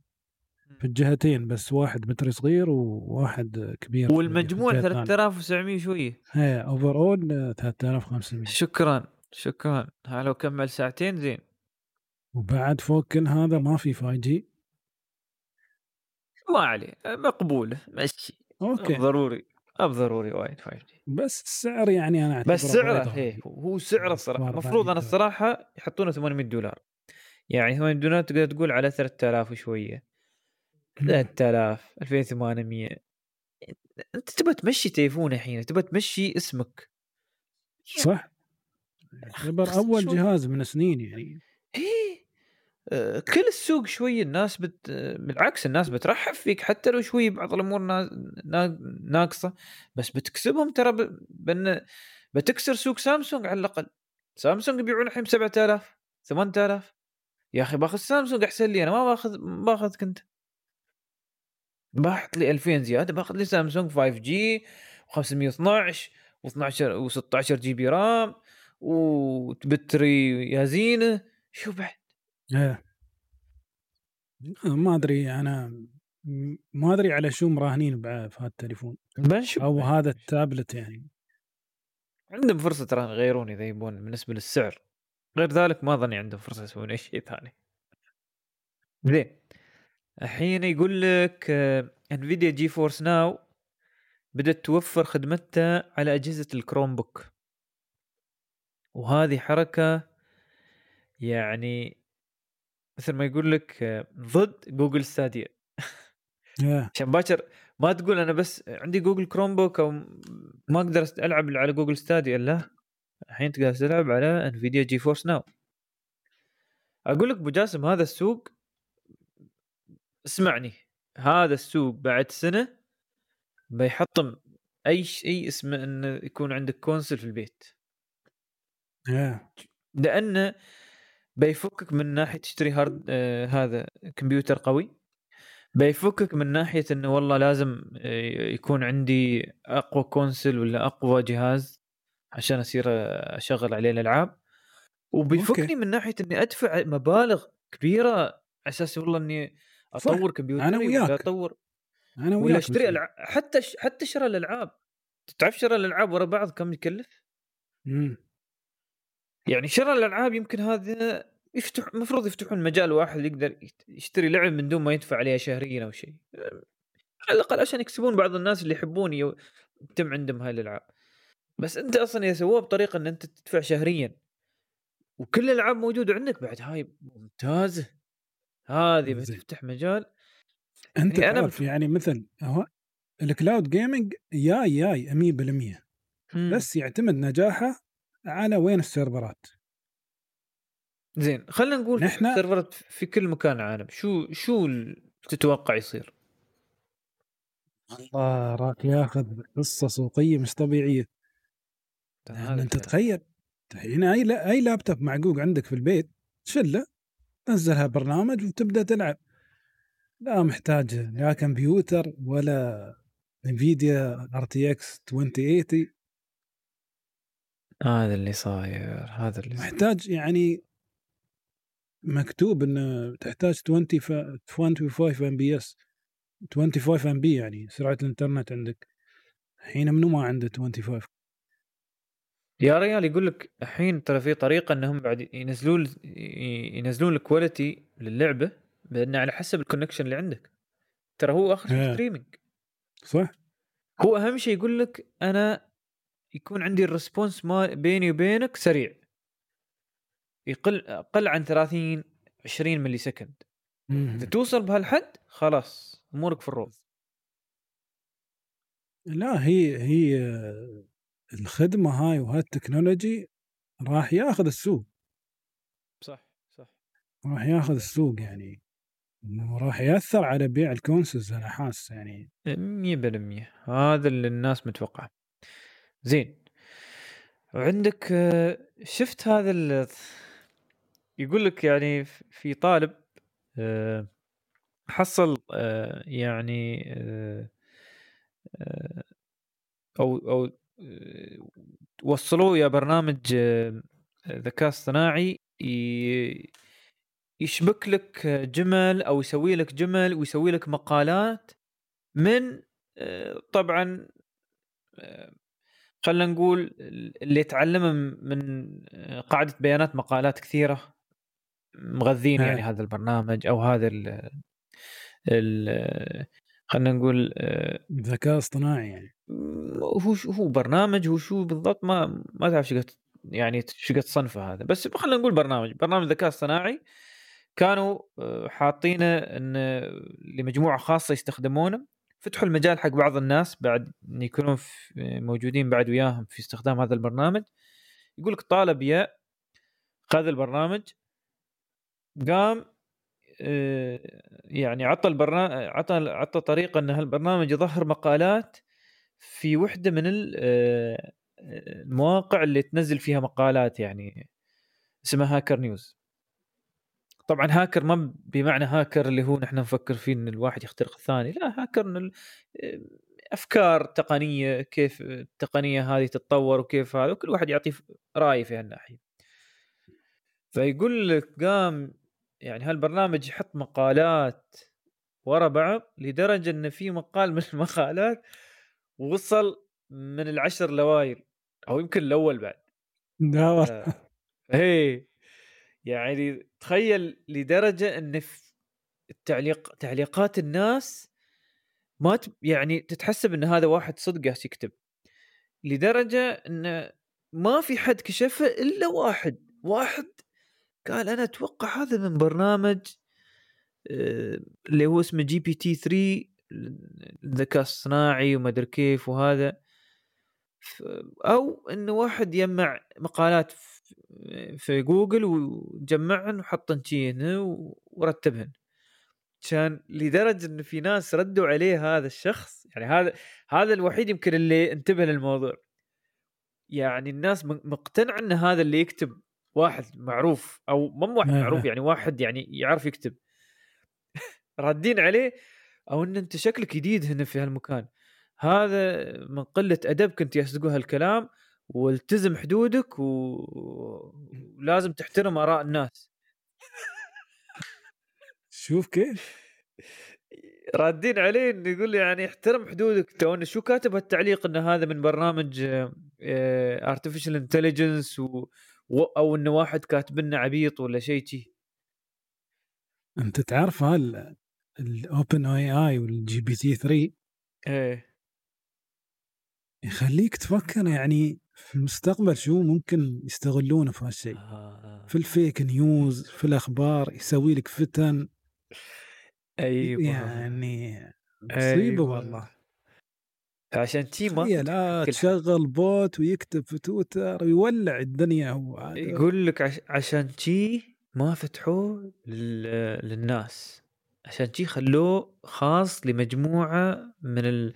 في الجهتين بس واحد بتري صغير وواحد كبير والمجموع الجهة الثانية. 3700 شوية هي offer اول 3500 شكرا. شكرا. ها لو كمل ساعتين زين. وبعد فوق كل هذا ما في 5G ما عليه مقبوله مشي. أوكي. ضروري أب ضروري وايد 5G بس السعر يعني أنا أعتبره بس سعره غالي. هو سعره الصراحة. 400 المفروض أنا. الصراحة يحطونه 800 دولار. يعني 800 دولار تقدر تقول على 3000 وشوية. 3000 2800 أنت تبغى تمشي تليفون الحين تبغى تمشي اسمك. صح. يعتبر بس أول. جهاز من سنين يعني. إيه. آه، كل السوق شوي الناس بت... بالعكس الناس بترحب فيك حتى لو شوي بعض الأمور نا... نا... ناقصة بس بتكسبهم ترى ب... بن... بتكسر سوق سامسونج على الأقل. سامسونج يبيعون الحين 7000 8000 يا أخي باخذ سامسونج أحسن لي أنا ما باخذ ما باخذك أنت. باحط لي 2000 زيادة باخذ لي سامسونج 5 جي و512 و12 و16 GB RAM. و battery يا زينة شو بعد؟ إيه. ما أدري أنا ما أدري على شو مراهنين في هذا التليفون. بنشوف أو هذا التابلت يعني. عندهم فرصة ترى يغيرون إذا يبون بالنسبة للسعر. غير ذلك ما ظني عندهم فرصة يسوون أي شيء ثاني. زين. الحين يقول لك Nvidia GeForce Now بدأت توفر خدمتها على أجهزة ال Chromebook. وهذه حركة يعني مثل ما يقول لك آه، ضد Google Stadia. عشان باكر ما تقول أنا بس عندي Google Chromebook أو ما أقدر ألعب على Google Stadia لا الحين تقدر تلعب على Nvidia GeForce Now أقول لك أبو جاسم هذا السوق اسمعني هذا السوق بعد سنة بيحطم أي شيء اسمه إنه يكون عندك console في البيت. لأنه بيفكك من ناحية تشتري hard آه هذا كمبيوتر قوي بيفكك من ناحية إنه والله لازم آه، يكون عندي أقوى console ولا أقوى جهاز عشان أصير آه، أشغل عليه الألعاب وبيفكني أوكي. من ناحية إني أدفع مبالغ كبيرة على أساس والله إني. أطور كمبيوتري أنا ولا وياك. أطور أنا ولا وياك أشتري بس- العاب حتى ش... حتى شراء الألعاب تعرف شراء الألعاب ورا بعض كم يكلف؟ مم. يعني شراء الألعاب يمكن هذا يفتح المفروض يفتحون مجال واحد يقدر يشتري لعب من دون ما يدفع عليها شهريا أو شيء. على الأقل عشان يكسبون بعض الناس اللي يحبون يو- يتم عندهم هاي الألعاب. بس أنت أصلا إذا سووها بطريقة إن أنت تدفع شهريا وكل الألعاب موجودة عندك بعد هاي ممتازة. هذه. بتفتح مجال. أنت يعني أنا تعرف يعني مثل هو ال cloud gaming جاي جاي 100% مم. بس يعتمد نجاحه على وين السيرفرات؟ زين خلينا نقول نحن- سيرفرات في كل مكان العالم شو شو تتوقع يصير؟ الله راك ياخذ قصة سوقية مش طبيعية. هذا أنت. تخيل الحين أي لا أي لابتوب معقوق عندك في البيت شلة تنزلها برنامج وتبدأ تلعب. لا محتاج لا كمبيوتر ولا Nvidia RTX 2080 هذا اللي صاير هذا اللي صاير. محتاج يعني مكتوب إنه تحتاج 20 ف... 25 Mbps 25 MB يعني سرعة الإنترنت عندك الحين منو ما عنده 25 يا ريال يقول لك الحين ترى في طريقة إنهم بعد ينزلون ينزلون ال quality للعبة بان على حسب ال connection اللي عندك ترى هو آخر شيء إيه. streaming صح؟ هو أهم شيء يقول لك أنا يكون عندي ال response ما بيني وبينك سريع. يقل أقل عن 30 20 millisecond. إذا توصل بهالحد خلاص أمورك في الروب لا هي هي الخدمة هاي وهال technology راح ياخذ السوق. صح صح. راح ياخذ السوق يعني. وراح يأثر على بيع الكونسز أنا حاس يعني. 100% هذا اللي الناس متوقعة. زين. وعندك آه، شفت هذا ال- يقول لك يعني في طالب آه، حصل آه، يعني أو أو وصلوه يا برنامج ذكاء اصطناعي يشبك لك جمل أو يسوي لك جمل ويسوي لك مقالات من طبعا خلينا نقول اللي يتعلمه من قاعدة بيانات مقالات كثيرة مغذين إيه. يعني هذا البرنامج أو هذا ال ال خلينا نقول ذكاء اصطناعي يعني هو هو برنامج هو شو بالضبط ما ما تعرف شو يعني شو قد صنفه هذا بس خلينا نقول برنامج برنامج ذكاء اصطناعي كانوا آه، حاطينه إن لمجموعة خاصة يستخدمونه فتحوا المجال حق بعض الناس بعد إن يكونون موجودين بعد وياهم في استخدام هذا البرنامج. يقول لك طالب يا خذ البرنامج قام آه، يعني عطى البرنامج عطى عطى طريقة إن هالبرنامج يظهر مقالات في وحدة من آه، المواقع اللي تنزل فيها مقالات يعني اسمها هاكر نيوز. طبعا هاكر ما بمعنى هاكر اللي هو نحن نفكر فيه إن الواحد يخترق الثاني لا هاكر إن أفكار تقنية كيف التقنية هذه تتطور وكيف هذا وكل واحد يعطي رأي في هالناحية. فيقول لك قام يعني هالبرنامج يحط مقالات ورا بعض لدرجة إن في مقال من [laughs] المقالات وصل من العشر لواير أو يمكن الأول بعد. لا. والله. يعني تخيل لدرجة إن التعليق تعليقات الناس ما ت... يعني تتحسب إن هذا واحد صدق قاعد يكتب. لدرجة إن ما في حد كشفه إلا واحد واحد قال أنا أتوقع هذا من برنامج آه، اللي هو اسمه GPT 3 الذكاء الصناعي وما أدري كيف وهذا. أو انه واحد يجمع مقالات في- جوجل وجمعهن وحطن شي هنا ورتبهن. كان لدرجة إنه في ناس ردوا عليه هذا الشخص يعني هذا هذا الوحيد يمكن اللي انتبه للموضوع. يعني الناس م- مقتنعة إن هذا اللي يكتب واحد معروف أو مو واحد آه. معروف يعني واحد يعني يعرف يكتب. [laughs] رادين عليه أو إن أنت شكلك جديد هنا في هالمكان. هذا من قلة ادبك انت يصدقوا هالكلام. والتزم حدودك و- ولازم تحترم آراء الناس. شوف كيف. رادين عليه إنه يقول لي يعني احترم حدودك. تو شو كاتب هالتعليق إن هذا من برنامج artificial intelligence و... و... أو إنه واحد كاتب لنا عبيط ولا شيء شي. أنت تعرف هال ال OpenAI وال GPT 3 إيه. يخليك تفكر يعني في المستقبل شو ممكن يستغلونه في هالشيء آه. في ال fake news في الأخبار يسوي لك فتن أيوه يعني مصيبة أيوة. والله عشان تي ما تخيل لا كل تشغل bot ويكتب في تويتر ويولع الدنيا هو. يقول لك عش... عشان تي ما فتحوه لل... للناس عشان تي خلوه خاص لمجموعة من ال...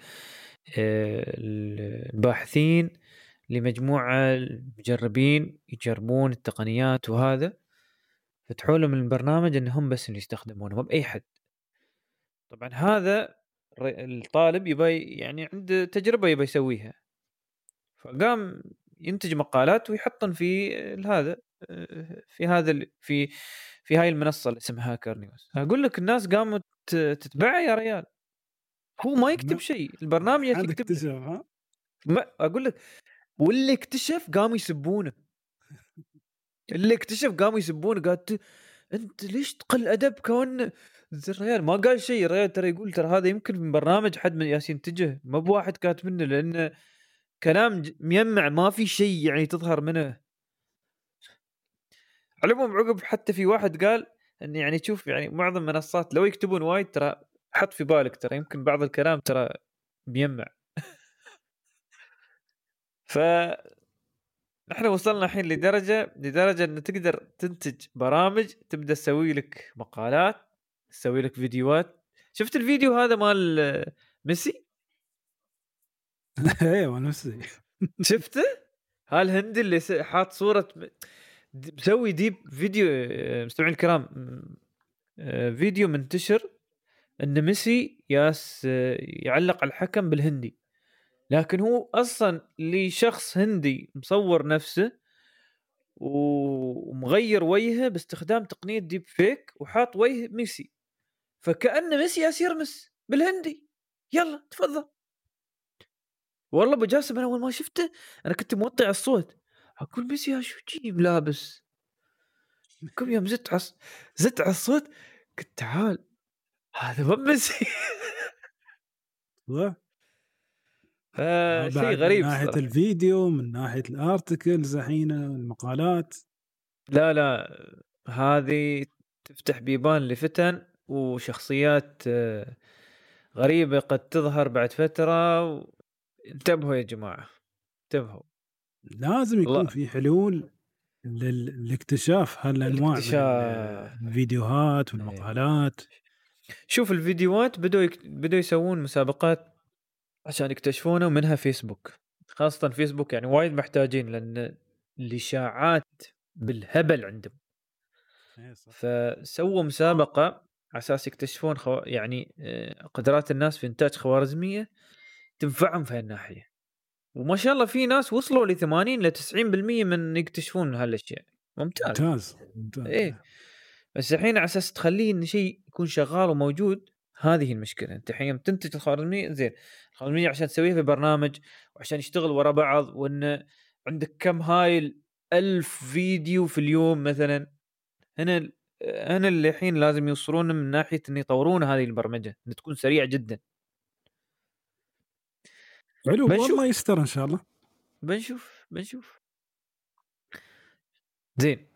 آه، الباحثين لمجموعة المجربين يجربون التقنيات وهذا فتحوا لهم البرنامج إنهم بس اللي يستخدمونه مو بأي حد. طبعا هذا الطالب يبى يعني عنده تجربة يبى يسويها. فقام ينتج مقالات ويحطن في هذا في هذا في في هاي المنصة اللي اسمها هاكر نيوز أقول لك الناس قامت تتبعه يا ريال. هو ما يكتب شيء البرنامج يكتب ما أقول لك واللي اكتشف قاموا يسبونه. اللي اكتشف قاموا يسبونه قال "ت- أنت ليش تقل أدب كون الريال؟ ما قال شيء الريال ترى يقول ترى هذا يمكن من برنامج حد من ياسين ينتجه ما بواحد كاتب منه لأنه كلام ميمع ما في شيء يعني تظهر منه. على العموم عقب حتى في واحد قال إن يعني تشوف يعني معظم المنصات لو يكتبون وايد ترى حط في بالك ترى يمكن بعض الكلام ترى بيمع ف نحن وصلنا الحين لدرجة لدرجة ان تقدر تنتج برامج تبدأ تسوي لك مقالات تسوي لك فيديوهات. شفت الفيديو هذا مال ميسي؟ [laughs] أيوه نفسي [laughs] شفته؟ هالهندي اللي حاط د- مسوي ديب فيديو مستمعين الكرام آه، فيديو منتشر إن ميسي ياس آه، يعلق على الحكم بالهندي. لكن هو أصلا لشخص هندي مصور نفسه ومغير وجهه باستخدام تقنية deepfake وحاط وجه ميسي. فكأن ميسي ياس يرمس بالهندي. يلا تفضل. والله أبو جاسم أنا أول ما شفته أنا كنت موطي الصوت. أقول ميسي شو جي ملابس كم يوم زدت عص زدت على الصوت قلت تعال هذا مو ميسي. [laughs] صح؟ آه، شيء بعد غريب من ناحية صراحة. الفيديو من ناحية الارتكلز الحين المقالات لا لا هذه تفتح بيبان لفتن وشخصيات آه، غريبة قد تظهر بعد فترة و... انتبهوا يا جماعة انتبهوا لازم يكون والله. في حلول لاكتشاف هالأنواع من. الفيديوهات والمقالات شوف الفيديوهات بدوا يك... بدوا يسوون مسابقات عشان يكتشفونه ومنها فيسبوك. خاصة فيسبوك يعني وايد محتاجين لأن الإشاعات بالهبل عندهم. فسووا مسابقة على أساس يكتشفون خو... يعني آه، قدرات الناس في إنتاج خوارزمية تنفعهم في هالناحية وما شاء الله في ناس وصلوا ل 80 ل 90% من يكتشفون هالأشياء. ممتاز. ممتاز ممتاز. إيه. بس الحين على أساس تخليه إن شيء يكون شغال وموجود هذه المشكلة. أنت الحين يوم تنتج الخوارزميه زين الخوارزميه عشان تسويها في برنامج وعشان يشتغل ورا بعض وإن عندك كم هاي ألف فيديو في اليوم مثلا. هنا هنا اللي الحين لازم يوصلون من ناحية إن يطورون هذه البرمجة إن تكون سريعة جدا. حلو بنشوف. والله يستر إن شاء الله. بنشوف بنشوف. زين.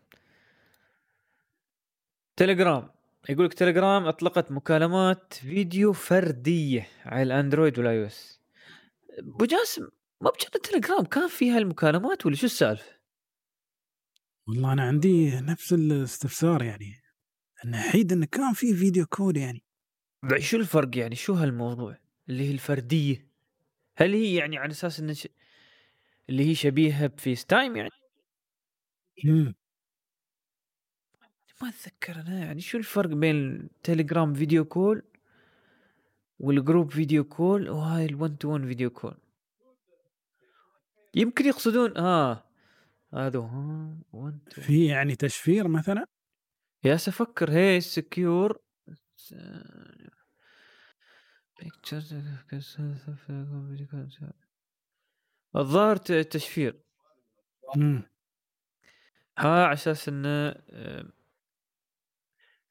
تليجرام يقول لك تليجرام أطلقت مكالمات فيديو فردية على ال Android وال iOS أبو جاسم ما بجد تليجرام كان فيها المكالمات ولا شو السالفة؟ والله أنا عندي نفس الاستفسار يعني انه حيد انه كان في video call يعني. شو الفرق يعني؟ شو هالموضوع؟ اللي هي الفردية؟ هل هي يعني على أساس إن ش... اللي هي شبيهة ب FaceTime يعني؟ مم. ما أتذكر أنا يعني شو الفرق بين ال Telegram video call وال group video call وهاي ال 1 to 1 video call؟ يمكن يقصدون آه هذا ها 1 to في يعني تشفير مثلا؟ يا أفكر هي secure الظاهر تشفير. ها على أساس إنه آه،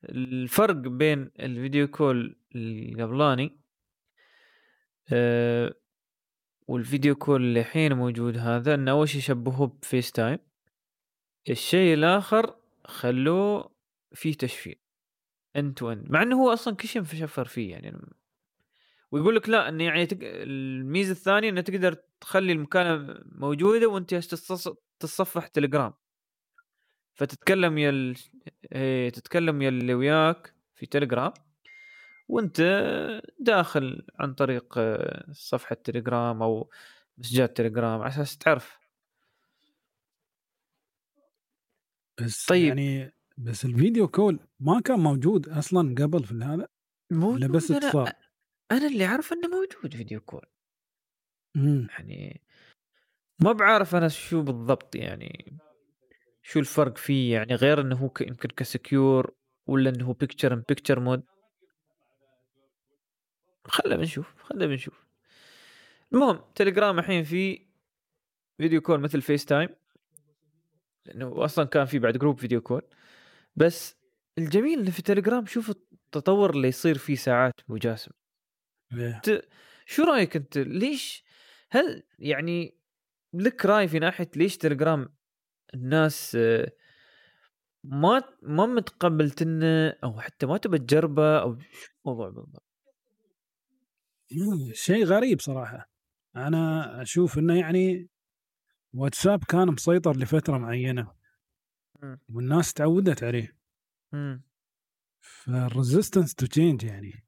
الفرق بين ال video call القبلاني آه، وال video call اللي الحين موجود هذا إنه أول شيء شبهوه ب FaceTime الشيء الآخر خلوه فيه تشفير end-to-end مع إنه هو أصلا كل شيء مشفر فيه يعني. ويقول لك لا انه يعني تق... الميزة الثانية إنه تقدر تخلي المكالمه موجودة وأنت تتص- تتصفح تليجرام. فتتكلم يا ال... إيه تتكلم يا اللي وياك في تليجرام وانت داخل عن طريق آه، صفحة تليجرام أو مسجات تليجرام على أساس تعرف. بس طيب. يعني بس ال video call ما كان موجود أصلا قبل في هذا؟ ولا بس موجود اتصال؟ أنا أنا اللي أعرف إنه موجود video call. مم. يعني ما بعرف أنا شو بالضبط يعني. شو الفرق فيه؟ يعني غير إنه هو ك- يمكن ك secure ولا إنه هو picture in picture mode خلنا بنشوف خلنا بنشوف. المهم تليجرام الحين في video call مثل فيس تايم لأنه أصلا كان في بعد group video call بس الجميل إنه في تليجرام شوف التطور اللي يصير فيه ساعات أبو جاسم. إيه. شو رأيك أنت؟ ليش؟ هل يعني لك رأي في ناحية ليش تليجرام الناس آه، ما ما متقبلتنه أو حتى ما تبى تجربه أو شو الموضوع بالضبط؟ [clears throat] شيء غريب صراحة أنا أشوف إنه يعني واتساب كان مسيطر لفترة معينة. والناس تعودت عليه. فال resistance to change يعني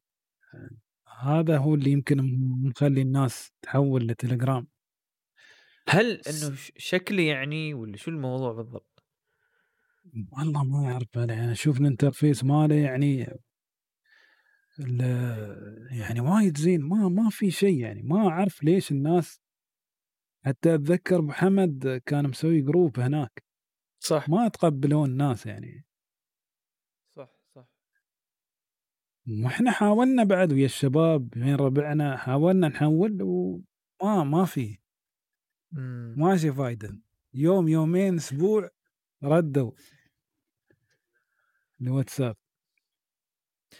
هذا هو اللي يمكن مخلي الناس تحول لتليجرام هل إنه شكلي يعني ولا شو الموضوع بالضبط؟ والله ما أعرف أنا يعني أشوف ال interface ماله يعني يعني وايد زين ما ما في شيء يعني ما أعرف ليش الناس حتى أتذكر محمد كان مسوي جروب هناك صح ما تقبلون الناس يعني صح صح وإحنا حاولنا بعد ويا الشباب بين ربعنا حاولنا نحول وما ما في. ماشي فايدة. يوم يومين أسبوع ردوا الواتساب.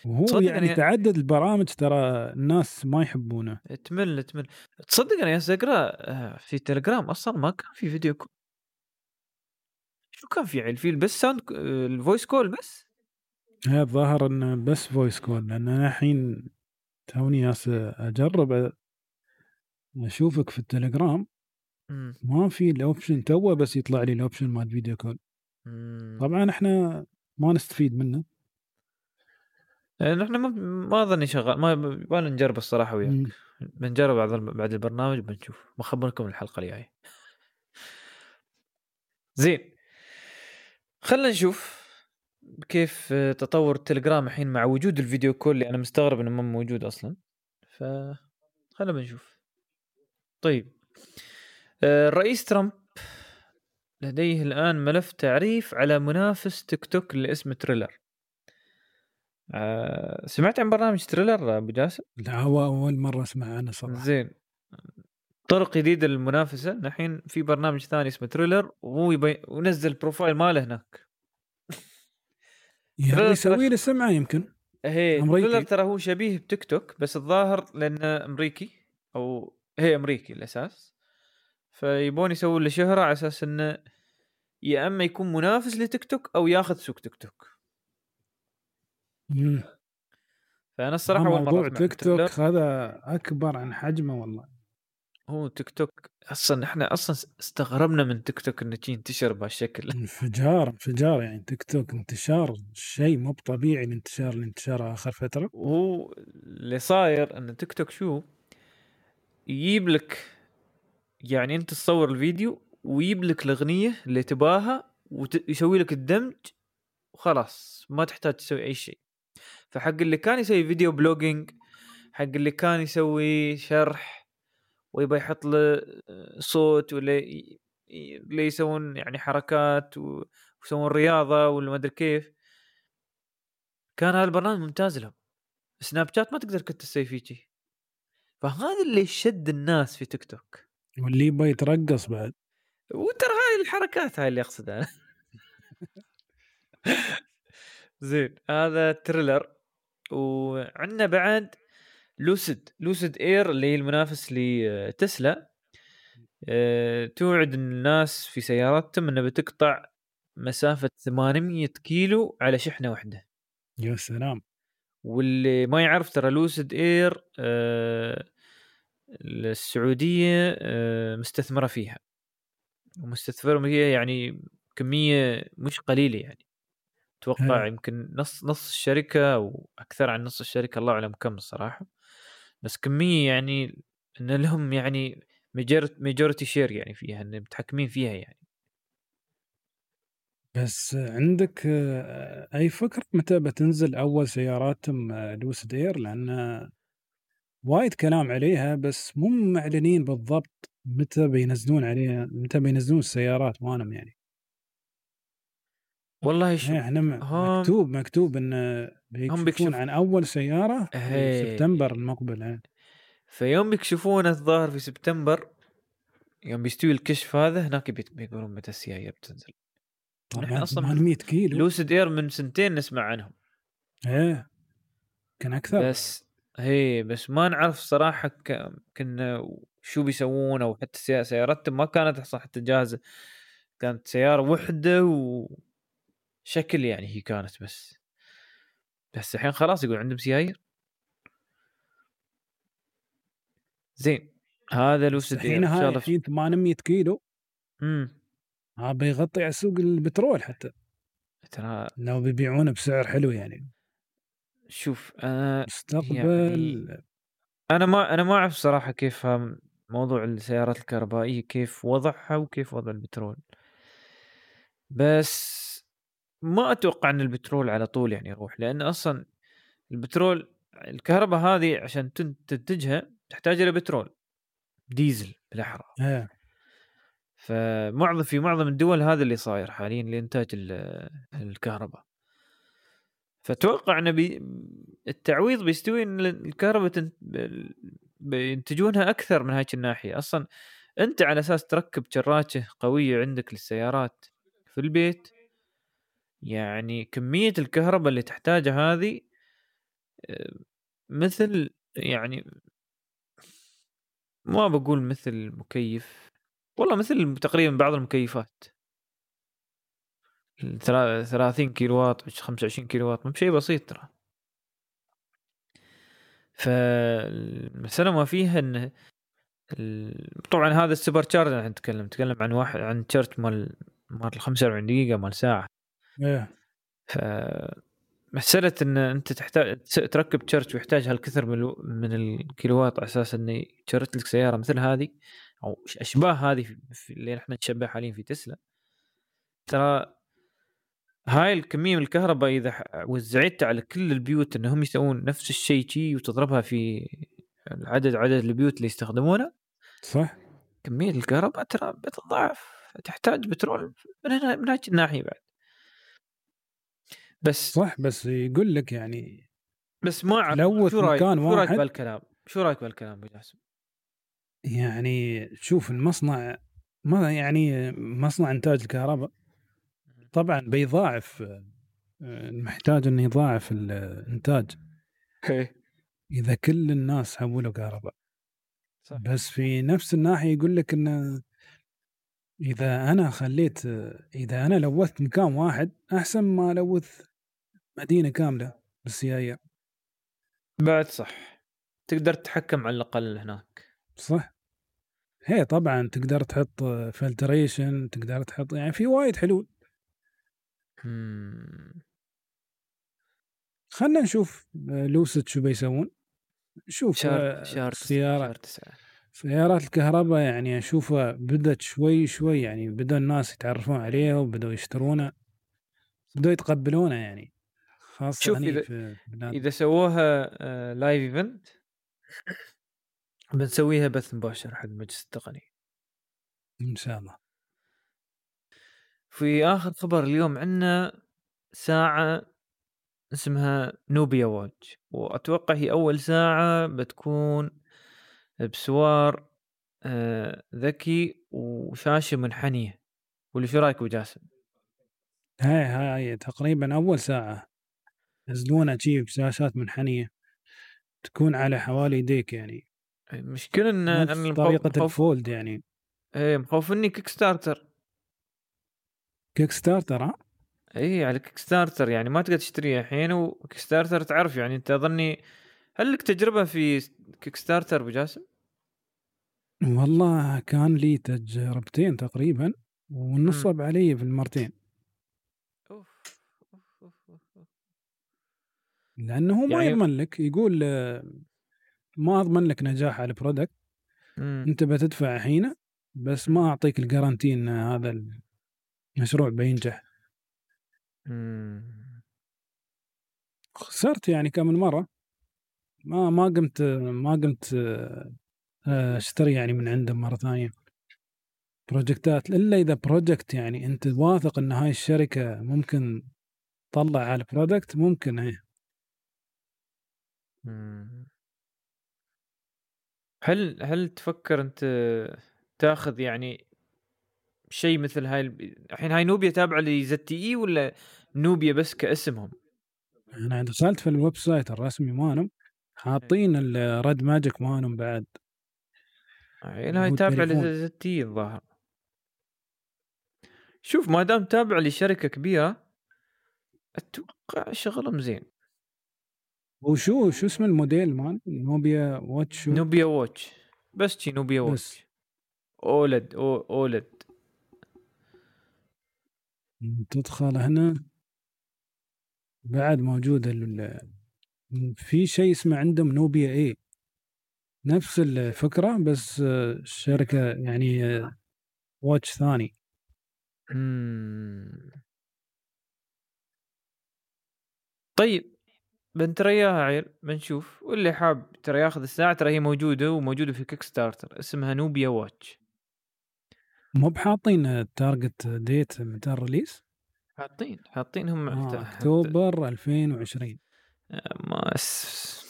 وهو يعني أنا- تعدد البرامج ترى الناس ما يحبونه. تمل تمل. تصدق أنا يا أقرأ آه، في تليجرام أصلا ما كان في video call شو كان في يعني؟ في بس sound آه، ال voice call بس؟ هي الظاهر إنه بس voice call لأن أنا الحين توني أجرب أشوفك في التليجرام مم. ما في ال option توه بس يطلع لي ال option مال video call مم. طبعا إحنا ما نستفيد منه. إحنا ما ما ظني شغال ما ما نجرب الصراحة وياك. مم. بنجرب بعد بعد البرنامج بنشوف. بخبركم الحلقة الجاية. زين. خلينا نشوف كيف تطور التليجرام الحين مع وجود الفيديو كول اللي أنا مستغرب إنه ما موجود أصلا. ف خلينا بنشوف. طيب. الرئيس ترامب لديه الآن ملف تعريف على منافس تيك توك اللي اسمه تريلر. آه، سمعت عن برنامج تريلر أبو جاسم؟ لا هو أول مرة أسمع عنه صراحة. زين. طرق جديدة للمنافسة. الحين في برنامج ثاني اسمه تريلر وهو يبي... ونزل profile ماله هناك. يعني يسوي له سمعة يمكن. هي. تريلر ترى هو شبيه بتيك توك بس الظاهر لأنه أمريكي أو هي أمريكي الاساس فيبون يسوون له شهرة على أساس إنه يا أما يكون منافس لتيك توك أو ياخذ سوق تيك توك. مم. فأنا الصراحة أول مرة موضوع تيك. توك هذا أكبر عن حجمه والله. هو تيك توك أصلا إحنا أصلا استغربنا من تيك توك إنه ينتشر بهالشكل. انفجار انفجار يعني تيك توك انتشار شيء مو طبيعي الانتشار اللي انتشاره آخر فترة. وهو اللي صاير إن تيك توك شو؟ يجيب لك يعني انت تصور الفيديو ويجيب لك الأغنية اللي تباها ويسوي لك الدمج وخلاص ما تحتاج تسوي أي شيء. فحق اللي كان يسوي video blogging حق اللي كان يسوي شرح ويبغى يحط له صوت ولا اللي يسوون يعني حركات ويسوون رياضة ولا ما أدري كيف. كان هذا البرنامج ممتاز لهم. سناب شات ما تقدر كنت تسوي فيه شي فهذا اللي شد الناس في تيك توك. واللي يبغى يترقص بعد. وترى هاي الحركات هاي اللي أقصدها. [laughs] زين هذا تريلر وعندنا بعد لوسيد لوسيد اير اللي هي المنافس لتسلا أه توعد الناس في سياراتهم انها بتقطع مسافة 800 كيلو على شحنة واحدة. يا سلام. واللي ما يعرف ترى لوسيد اير أه السعودية أه مستثمرة فيها. ومستثمرة فيها يعني كمية مش قليلة يعني. أتوقع هي. يمكن نص نص الشركة أو أكثر عن نص الشركة الله أعلم كم الصراحة. بس كمية يعني إن لهم يعني majority share يعني فيها إن متحكمين فيها يعني. بس عندك آه، أي فكرة متى بتنزل أول سياراتهم آه، لوسيد إير؟ لأن وايد كلام عليها بس مو معلنين بالضبط متى بينزلون عليها متى بينزلون السيارات مالهم يعني. والله إيه، إحنا م- هم- مكتوب مكتوب إن بيكشفون بيكشف- عن أول سيارة في هي. سبتمبر المقبل يعني. فيوم يكشفون الظاهر في سبتمبر يوم بيستوي الكشف هذا هناك بيقولون متى السيايير بتنزل. نحن طبعا أصلاً 800 كيلو. لوسيد إير من سنتين نسمع عنهم. إيه كان أكثر. بس هي بس ما نعرف صراحة ك... كنا شو بيسوون أو حتى سيا- سيارتهم ما كانت أصلا حتى جاهزة. كانت سيارة وحدة وشكل يعني هي كانت بس. بس الحين خلاص يقول عندهم سيايير زين هذا لوسيد الحين هاي الحين 800 كيلو. امم ها بيغطي على سوق البترول حتى. ترى لو بيبيعونه بسعر حلو يعني. شوف أنا مستقبل يعني أنا ما أنا ما أعرف صراحة كيف هم- موضوع السيارات الكهربائية كيف وضعها وكيف وضع البترول. بس ما أتوقع إن البترول على طول يعني يروح لأن أصلا البترول الكهرباء هذه عشان تن- تنتجها تحتاج إلى بترول ديزل بالاحرى إيه. فمعظم في معظم الدول هذا اللي صاير حاليا لإنتاج ال- الكهرباء. فاتوقع إن بي التعويض بيستوي إن الكهرباء تن... بينتجونها أكثر من هاي الناحية. أصلا أنت على أساس تركب شراكه قوية عندك للسيارات في البيت يعني كمية الكهرباء اللي تحتاجها هذه آه، مثل يعني ما بقول مثل مكيف والله مثل تقريبا بعض المكيفات. 30 كيلو واط 25 كيلو واط مو بشيء بسيط ترى. فالمسألة ما فيها ال- طبعا هذا ال super charge إحنا نتكلم نتكلم عن واحد عن charge مال مال 45 دقيقة مال ساعة. إيه. ف مسألة إن أنت تحتاج تركب charge ويحتاج هالكثر من الو- من الكيلوات على أساس انه يشرج لك سيارة مثل هذه أو أشباه هذه في اللي إحنا نشبه حاليا في تسلا. ترى هاي الكمية من الكهرباء إذا ح- وزعتها على كل البيوت إنهم يسوون نفس الشيء شي وتضربها في العدد عدد البيوت اللي يستخدمونها صح. كمية الكهرباء ترى بتضاعف تحتاج بترول من هنا من هاي الناحية بعد. بس صح بس يقول لك يعني بس ما أعرف تلوث شو رايك مكان شو رأيك واحد. بهالكلام؟ شو رأيك بهالكلام أبو جاسم؟ يعني شوف المصنع ما يعني مصنع إنتاج الكهرباء طبعا بيضاعف آه، محتاج إنه يضاعف الإنتاج. إذا كل الناس حولوا كهرباء. صح. بس في نفس الناحية يقول لك إنه إذا أنا خليت إذا أنا لوثت مكان واحد أحسن ما الوث مدينة كاملة بالسيايير بعد صح. تقدر تتحكم على الأقل هناك. صح. هي طبعا تقدر تحط فلتريشن تقدر تحط يعني في وايد حلول. خلنا نشوف آه، لوسيد شو بيسوون. شوف شهر آه، شهر تسعة سيارة شهر تسعة. سيارات الكهرباء يعني أشوفها بدت شوي شوي يعني بدا الناس يتعرفون عليها وبدوا يشترونها. بدوا يتقبلونها يعني خاصة شوف هني إذا- في بلاد إذا سووها آه، live event بنسويها بث مباشر حق المجلس التقني. إن شاء الله. في آخر خبر اليوم عندنا ساعة اسمها نوبيا واتش وأتوقع هي أول ساعة بتكون بسوار آه، ذكي وشاشة منحنية. واللي شو رأيك أبو جاسم؟ هاي هاي تقريبا أول ساعة ينزلونها شي بشاشات منحنية تكون على حوالي يديك يعني. المشكلة إن مخوف- الفولد يعني. إيه مخوفني كيك ستارتر. كيك ستارتر ها إي على كيك ستارتر يعني ما تقدر تشتريها الحين وكيك ستارتر تعرف يعني أنت أظني هل لك تجربة في كيك ستارتر أبو جاسم؟ والله كان لي تجربتين تقريبا ونصب علي في المرتين أوف، أوف، أوف، أوف. لأنه هو ما يعني- يضمن لك يقول ما أضمن لك نجاح على ال product. أنت بتدفع الحين بس ما أعطيك ال guarantee إن هذا المشروع بينجح. خسرت يعني كم من مره ما ما قمت ما قمت آه، أشتري يعني من عندهم مرة ثانية project ات إلا إذا project يعني أنت واثق إن هاي الشركة ممكن تطلع على product ممكن إيه. هل هل تفكر أنت تاخذ يعني شيء مثل هاي الحين هاي نوبيا تابعة لزد تي اي ولا نوبيا بس كاسمهم؟ أنا دخلت في ال website الرسمي مالهم حاطين الريد ماجيك مالهم بعد. هاي تابعة. لزد تي اي الظاهر. شوف ما دام تابعة لشركة كبيرة أتوقع شغلهم زين. وشو شو اسم الموديل مال؟ نوبيا واتش نوبيا واتش. بس شي نوبيا بس. واتش. old أو old. تدخل هنا بعد موجود ال- في شيء اسمه عندهم نوبيا اي نفس الفكرة بس الشركة يعني واتش ثاني. طيب بنترياها عيل بنشوف واللي حاب ترى ياخذ الساعة ترى هي موجودة وموجودة في كيك ستارتر اسمها نوبيا واتش. مو بحاطين ال target date متى ال release؟ حاطين حاطين هم آه أكتوبر 2020 ما أس...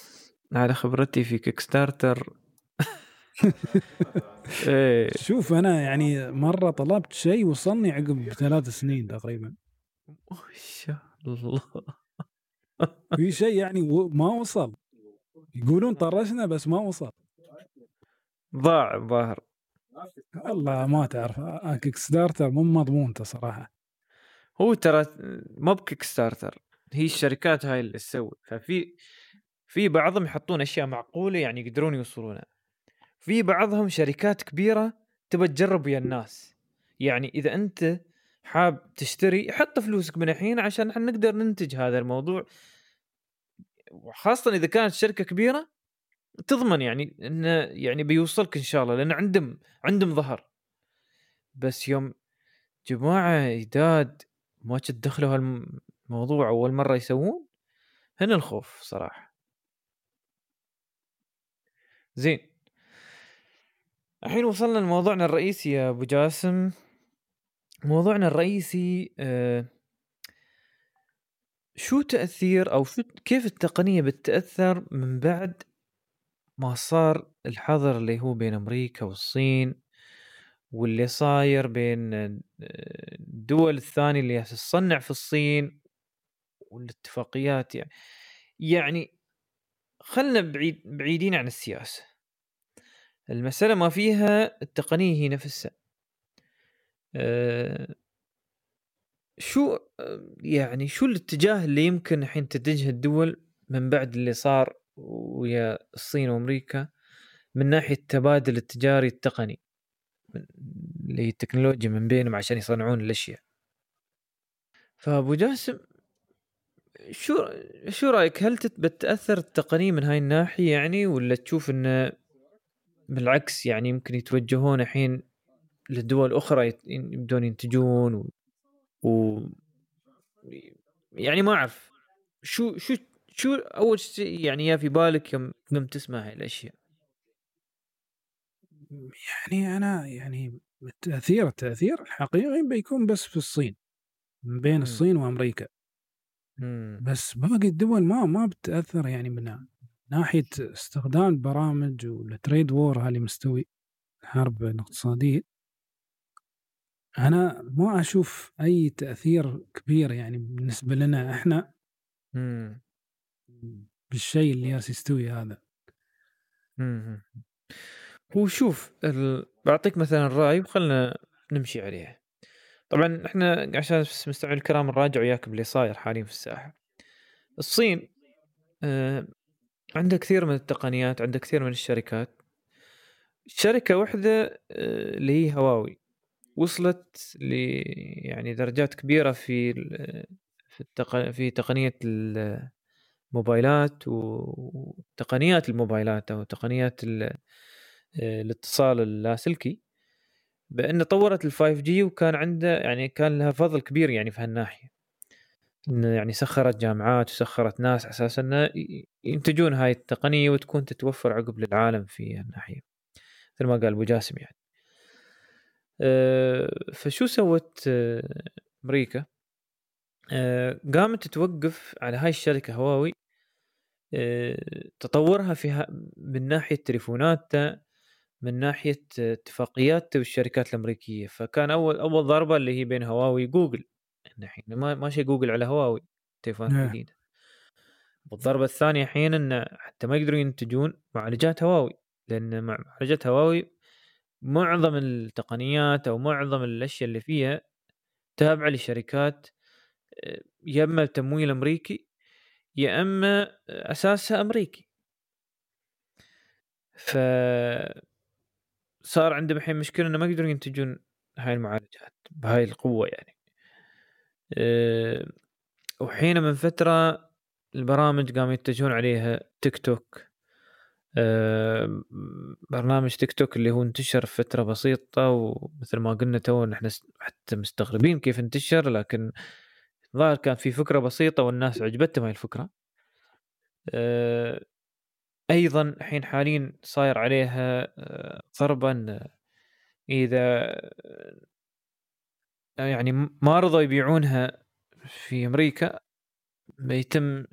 على خبرتي في كيك ستارتر [laughs] إيه. شوف أنا يعني مرة طلبت شيء وصلني عقب ثلاث سنين تقريبا. ما شاء الله. في شيء يعني ما وصل. يقولون طرشنا بس ما وصل. ضاع الظاهر. والله ما تعرف آه، كيك ستارتر مو مضمونته صراحة. هو ترى مو بكيك ستارتر هي الشركات هاي اللي تسوي. ففي في بعضهم يحطون أشياء معقولة يعني يقدرون يوصلونها. في بعضهم شركات كبيرة تبى تجرب ويا الناس. يعني إذا أنت حاب تشتري حط فلوسك من الحين عشان إحنا نقدر ننتج هذا الموضوع. وخاصة إذا كانت شركة كبيرة تضمن يعني إنه يعني بيوصلك إن شاء الله لأن عندهم عندهم ظهر. بس يوم جماعة جداد ما تدخلوا هالموضوع أول مرة يسوون هنا الخوف صراحة. زين. الحين وصلنا لموضوعنا الرئيسي يا أبو جاسم. موضوعنا الرئيسي آه شو تأثير أو شو كيف التقنية بتتأثر من بعد ما صار الحظر اللي هو بين أمريكا والصين واللي صاير بين آه، الدول الثانية اللي تصنع في الصين والاتفاقيات يعني. يعني خلنا بعيد بعيدين عن السياسة. المسألة ما فيها التقنية هي نفسها. أه شو آه، يعني شو الاتجاه اللي يمكن الحين تتجه الدول من بعد اللي صار ويا الصين وأمريكا من ناحية التبادل التجاري التقني اللي هي التكنولوجيا من بينهم عشان يصنعون الأشياء. فأبو جاسم شو شو رأيك؟ هل بتأثر التقنيه من هاي الناحية يعني ولا تشوف إنه بالعكس يعني يمكن يتوجهون الحين لدول أخرى يبدون ينتجون و, و... يعني ما أعرف. شو شو شو أول شيء يعني يا في بالك يوم يوم تسمع هاي الأشياء يعني أنا يعني التأثير التأثير الحقيقي بيكون بس في الصين من بين مم. الصين وأمريكا مم. بس باقي الدول ما ما بتأثر يعني من ناحية استخدام البرامج والتريد وور هذه مستوي الحرب الاقتصادية أنا ما أشوف أي تأثير كبير يعني بالنسبة لنا إحنا مم. بالشيء اللي جالس يستوي هذا. هو شوف ال... بعطيك مثلا راي وخلنا نمشي عليه. طبعا إحنا عشان مستمعين الكرام نراجع وياكم اللي صاير حاليا في الساحة. الصين آه عندها كثير من التقنيات عندها كثير من الشركات. شركة واحدة آه، اللي هي هواوي. وصلت ل يعني درجات كبيرة في ال- في التق... في تقنية الموبايلات وتقنيات الموبايلات أو تقنيات آه، الاتصال اللاسلكي بأن طورت ال 5 جي وكان عنده يعني كان لها فضل كبير يعني في هالناحية. إنه يعني سخرت جامعات وسخرت ناس على أساس إنه ينتجون هاي التقنية وتكون تتوفر عقب للعالم في هالناحية. مثل ما قال أبو جاسم يعني. أه، فشو سوت أه، أمريكا؟ قامت توقف على هاي الشركة هواوي تطورها فيها من ناحية تليفوناتها من ناحية اتفاقيات بالشركات الأمريكية. فكان أول أول ضربة اللي هي بين هواوي وجوجل. الحين ما ماشي جوجل على هواوي تليفونات نعم. جديدة. والضربة الثانية الحين إن حتى ما يقدرون ينتجون معالجات هواوي لأن مع- معالجات هواوي معظم التقنيات أو معظم الأشياء اللي فيها تابعة لشركات آه، يا إما تمويل امريكي يا أما أساسها أمريكي. ف صار عندهم الحين مشكلة إنه ما يقدرون ينتجون هاي المعالجات بهاي القوة يعني. أه، وحين من فترة البرامج قاموا يتجهون عليها تيك توك. أه، برنامج تيك توك اللي هو انتشر في فترة بسيطة ومثل ما قلنا تو إحنا حتى مستغربين كيف انتشر لكن ظاهر كان في فكرة بسيطة والناس عجبتهم هاي الفكرة. أه، أيضا الحين حاليا صاير عليها أه، ضربه إن إذا يعني ما رضوا يبيعونها في أمريكا بيتم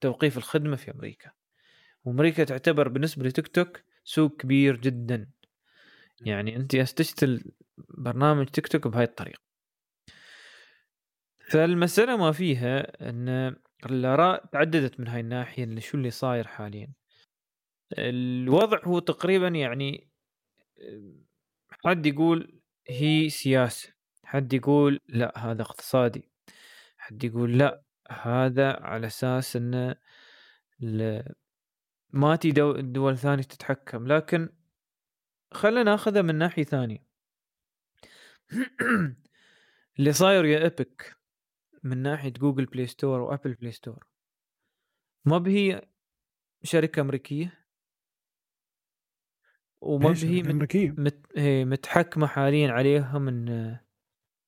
توقيف الخدمة في أمريكا. وأمريكا تعتبر بالنسبة لتيك توك سوق كبير جدا. يعني أنت تشتري برنامج تيك توك بهاي الطريقة. فالمسألة ما فيها أن الآراء تعددت من هاي الناحية إن شو اللي صاير حاليا. الوضع هو تقريبا يعني حد يقول هي سياسة حد يقول لا هذا اقتصادي حد يقول لا هذا على أساس ال- ما تي دو- دول ثانية تتحكم. لكن خلينا ناخذها من ناحية ثانية. [clears throat] اللي صاير يا إيبك من ناحية Google Play Store و Apple Play Store. ما بهي شركة أمريكية. وما بهي. أمريكية؟ مت... متحكمة حاليا عليهم ان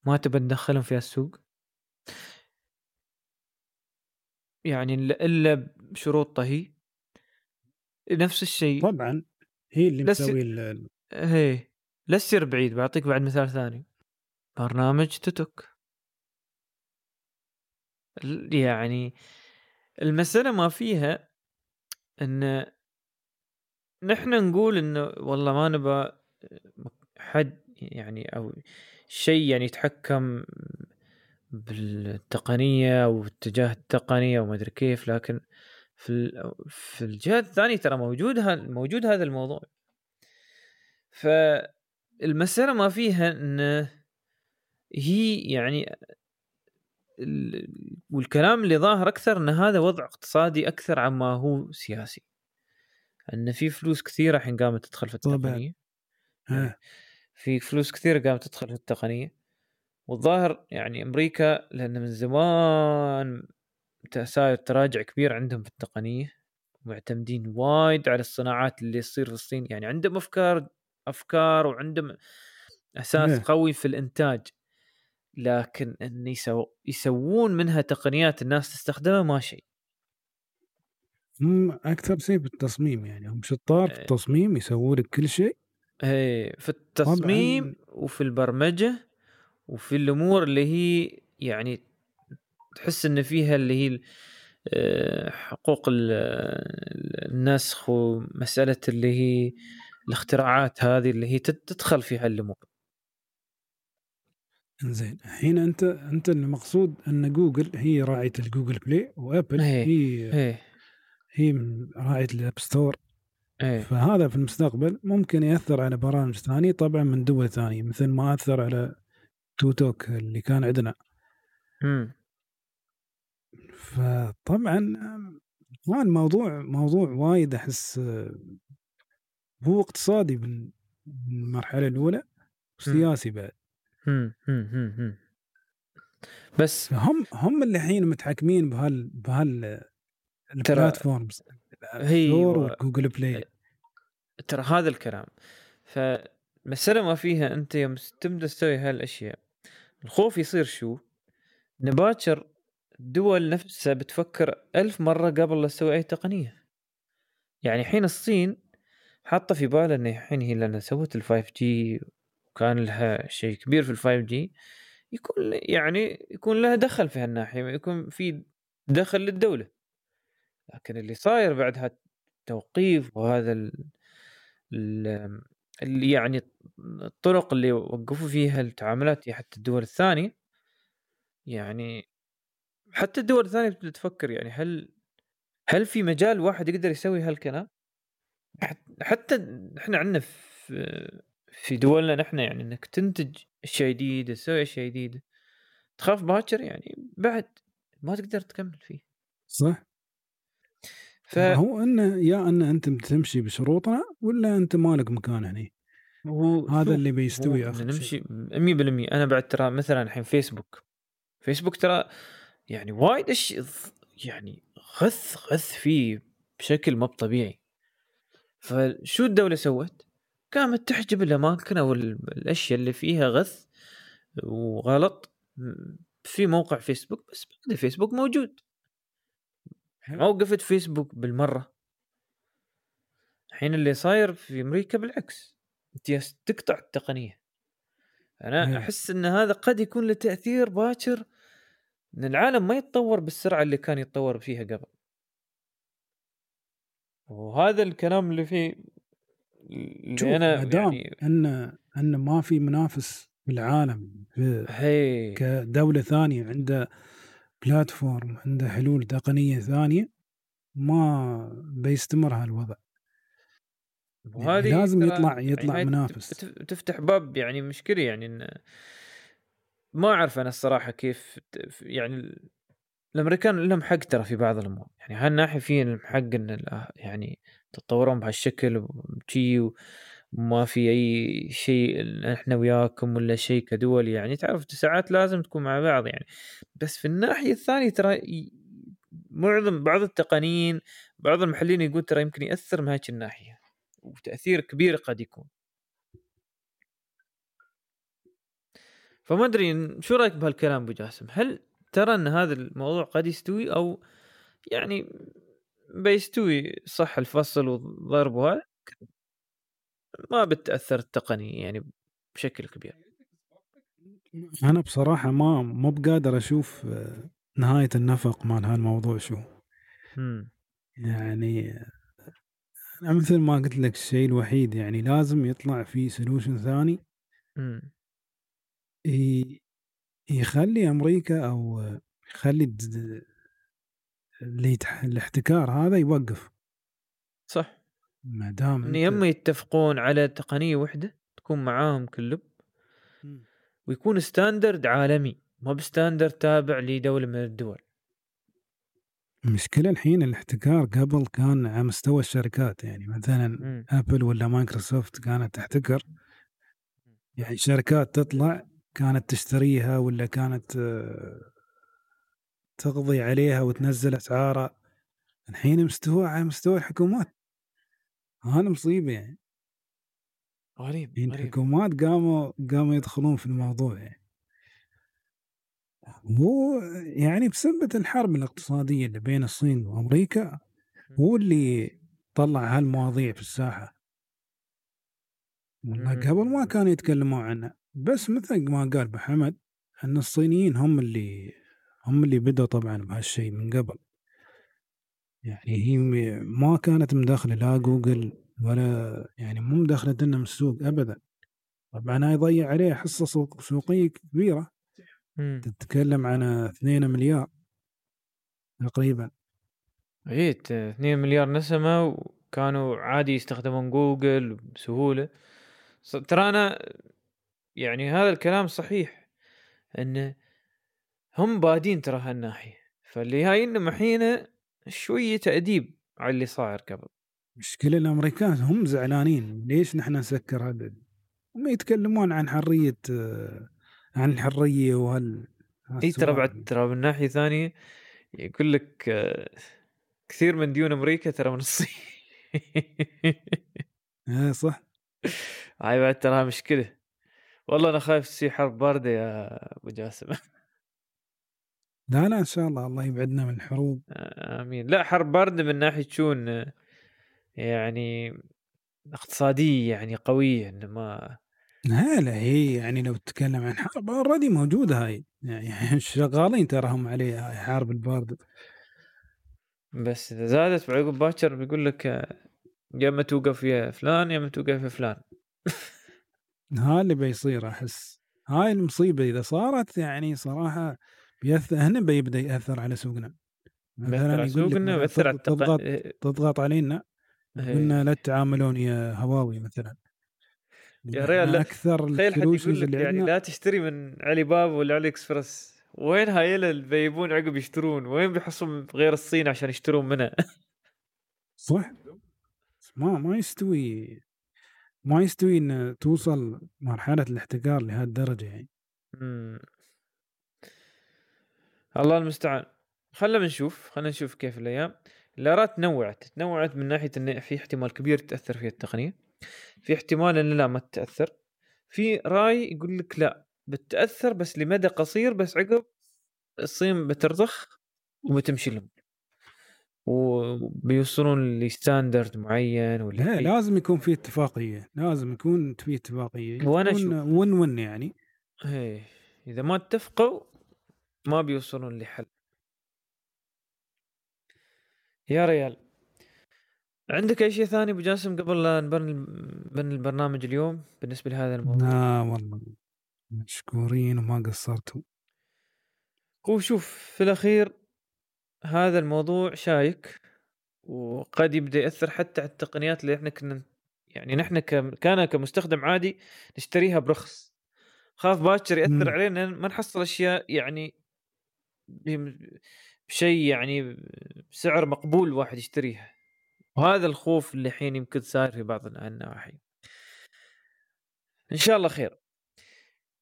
ما تبى تدخلهم في السوق. يعني إلا إلا بشروطها هي. نفس الشيء. طبعا هي اللي بس- مسوي ال- هي لا تصير بعيد بعطيك بعد مثال ثاني. برنامج توتوك يعني المسألة ما فيها إن نحن نقول انه والله ما نبى حد يعني أو شيء يعني يتحكم بالتقنية واتجاه التقنية وما أدري كيف لكن في في الجهة الثانية ترى موجود موجود هذا الموضوع. فالمسألة ما فيها انه هي يعني والكلام اللي ظاهر أكثر إن هذا وضع اقتصادي أكثر عما هو سياسي. إن في فلوس كثيرة الحين قامت تدخل في طبعاً. التقنية. ها. في فلوس كثيرة قامت تدخل في التقنية. والظاهر يعني أمريكا لأن من زمان ساير تراجع كبير عندهم في التقنية. معتمدين وايد على الصناعات اللي تصير في الصين. يعني عندهم أفكار أفكار وعندهم أساس إيه. قوي في الإنتاج. لكن إن يسو يسوون منها تقنيات الناس تستخدمها ما شيء. هم أكثر شيء بالتصميم يعني. هم شطار في إيه. التصميم يسووا لك كل شيء. إيه في التصميم وفي البرمجة وفي الأمور اللي هي يعني تحس إن فيها اللي هي آه، حقوق ال- ال- النسخ ومسألة اللي هي الاختراعات هذه اللي هي تدخل في هالامور زين الحين أنت أنت المقصود أن جوجل هي راعية الجوجل بلاي وابل إيه. هي إيه. هي من راعية ال App Store. إيه. فهذا في المستقبل ممكن يأثر على برامج ثانية طبعا من دول ثانية مثل ما أثر على توتوك اللي كان عندنا. مم. فطبعا هو الموضوع موضوع وايد أحس هو اقتصادي بال- بالمرحلة الأولى وسياسي بعد. بس فهم هم اللي الحين متحكمين بهال بهال ال platforms. هي والجوجل بلاي ترى هذا الكلام. فمسألة ما فيها انت يوم تبدأ تسوي هالأشياء. الخوف يصير شو؟ نباشر الدول نفسها بتفكر ألف مرة قبل لا تسوي أي تقنية. يعني الحين الصين حاطة في بالها إن الحين هي لأن سوت ال 5G وكان لها شيء كبير في ال 5G يكون يعني يكون لها دخل في هالناحية يكون في دخل للدولة لكن اللي صاير بعد هالتوقيف وهذا ال ال- اللي يعني الطرق اللي وقفوا فيها التعاملات حتى الدول الثانية يعني حتى الدول الثانية بتبدأ تفكر يعني هل هل في مجال واحد يقدر يسوي هالكلام؟ حت- حتى إحنا عندنا في في دولنا نحن يعني إنك تنتج اشياء جديدة تسوي اشياء جديدة تخاف باكر يعني بعد ما تقدر تكمل فيه. صح؟ ف هو انه يا إن أنت تمشي بشروطنا ولا أنت مالك مكان هني؟ هو هذا اللي بيستوي آخر نمشي شيء. 100% أنا بعد ترى مثلا الحين فيسبوك. فيسبوك ترى يعني وايد إيش يعني غث غث فيه بشكل مو طبيعي. فشو الدولة سوت؟ قامت تحجب الأماكن أو ال- الأشياء اللي فيها غث وغلط. في موقع فيسبوك بس بعد فيسبوك موجود. ما وقفت فيسبوك بالمرة. الحين اللي صاير في أمريكا بالعكس. أنت تقطع التقنية. أنا. أحس إن هذا قد يكون له تأثير باكر. إن العالم ما يتطور بالسرعة اللي كان يتطور فيها قبل. وهذا الكلام اللي فيه أنا دام يعني أن أن ما في منافس بالعالم في هي كدولة ثانية عندها بلاتفورم عندها حلول تقنية ثانية ما بيستمر هالوضع. وهذه لازم ترى يطلع يعني يطلع هاي منافس. تفتح باب يعني مشكلة يعني إن ما أعرف أنا الصراحة كيف يعني ال- الأمريكان لهم حق ترى في بعض الأمور. يعني هالناحية في حق إن يعني تتطورون بهالشكل وشي وما في أي شيء إحنا وياكم ولا شيء كدول يعني. تعرف ساعات لازم تكون مع بعض يعني. بس في الناحية الثانية ترى معظم بعض التقنيين بعض المحللين يقول ترى يمكن يأثر من هيك الناحية وتأثير كبير قد يكون. فما أدري شو رأيك بهالكلام أبو جاسم؟ هل ترى أن هذا الموضوع قد يستوي أو يعني بيستوي صح الفصل والضرب وهذا ما بتأثر التقنيه يعني بشكل كبير. أنا بصراحة ما مو بقادر أشوف آه، نهاية النفق مال هالموضوع شو. امم يعني أنا مثل ما قلت لك الشيء الوحيد يعني لازم يطلع في سولوشن ثاني. ي- يخلي أمريكا أو يخلي اللي الاحتكار هذا يوقف. صح. ما دام إن يما يتفقون على تقنية واحدة تكون معاهم كلهم. ويكون standard عالمي ما ب standard تابع لدولة من الدول. المشكلة الحين الاحتكار قبل كان على مستوى الشركات يعني مثلا مم. ابل ولا مايكروسوفت كانت تحتكر. يعني شركات تطلع كانت تشتريها ولا كانت آه، تقضي عليها وتنزل أسعارها. الحين مستوى على مستوى الحكومات. هذا مصيبة يعني. غريب الحين غريب. الحكومات قاموا قاموا يدخلون في الموضوع يعني. هو يعني بسبة الحرب الاقتصادية اللي بين الصين وأمريكا هو اللي طلع هالمواضيع في الساحة. والله. قبل ما كانوا يتكلمون عنها. بس مثل ما قال أبو حمد أن الصينيين هم اللي هم اللي بدوا طبعا بهالشيء من قبل. يعني هي ما كانت مدخله لا جوجل ولا يعني مو مدخله لنا من السوق ابدا. طبعا هاي يضيع عليه حصة سوق سوقية كبيرة. مم. تتكلم عن 2 مليار تقريبا. إيه 2 مليار نسمة وكانوا عادي يستخدمون جوجل بسهولة. ترى أنا يعني هذا الكلام صحيح إنه هم بادين ترى هالناحية فاللي هاي محينة شوية تأديب على اللي صاير قبل. مشكلة الأمريكان هم زعلانين ليش نحن نسكر هذا؟ هم يتكلمون عن حرية آه، عن الحرية وهال إي ترى بعد. ترى من ناحية ثانية يقول لك كثير من ديون أمريكا ترى من الصين. [laughs] إيه صح. هاي بعد تراها مشكلة. والله أنا خايف تصير حرب باردة يا أبو جاسم. لا لا إن شاء الله الله يبعدنا من الحروب آمين. لا حرب باردة من ناحية شون آه، يعني اقتصادية يعني قوية انه ما لا لا هي يعني لو تتكلم عن حرب اوريدي موجودة هاي. يعني شغالين تراهم عليها هاي حرب الباردة. بس إذا زادت بعقب باكر بيقول لك آه، يا اما توقف يا فلان يا اما توقف يا فلان. [laughs] ها اللي بيصير أحس. هاي المصيبة إذا صارت يعني صراحة بيأثر هنا بيبدا يأثر على سوقنا بيأثر على سوقنا مثلاً ويأثر على. تضغط إيه، تضغط علينا إيه. قلنا لا تتعاملون يا هواوي مثلا يا ريال لا. أكثر تخيل حد يقول لك يعني لا تشتري من علي بابا ولا علي إكسبرس وين هاي اللي بيبون عقب يشترون وين بيحصلون غير الصين عشان يشترون منها [laughs] صح ما ما يستوي ما يستوي إن توصل مرحلة الاحتكار لهالدرجه يعني مم. الله المستعان. خلنا نشوف خلينا نشوف كيف الأيام. الاراء تنوعت تنوعت من ناحية إن في احتمال كبير تأثر فيها التقنية. في احتمال إن لا ما تتاثر في رأي يقول لك لا بتأثر بس لمدى قصير بس عقب الصين بترضخ وبتمشي لهم. وبيوصلون لستاندرد معين ولا لا لازم يكون في اتفاقية لازم يكون في اتفاقية. وأنا تكون ون ون يعني. إيه إذا ما اتفقوا ما بيوصلون لحل يا ريال عندك أي شيء ثاني أبو جاسم قبل لا نبني البرنامج اليوم بالنسبة لهذا الموضوع لا والله مشكورين وما قصرتوا هو شوف في الأخير هذا الموضوع شايك وقد يبدأ يأثر حتى على التقنيات اللي إحنا كنا يعني نحن. كان كمستخدم عادي نشتريها برخص خاف باكر يأثر. علينا ما نحصل أشياء يعني بشيء يعني بسعر مقبول الواحد يشتريها. وهذا الخوف اللي الحين يمكن صار في بعض النواحي. إن شاء الله خير.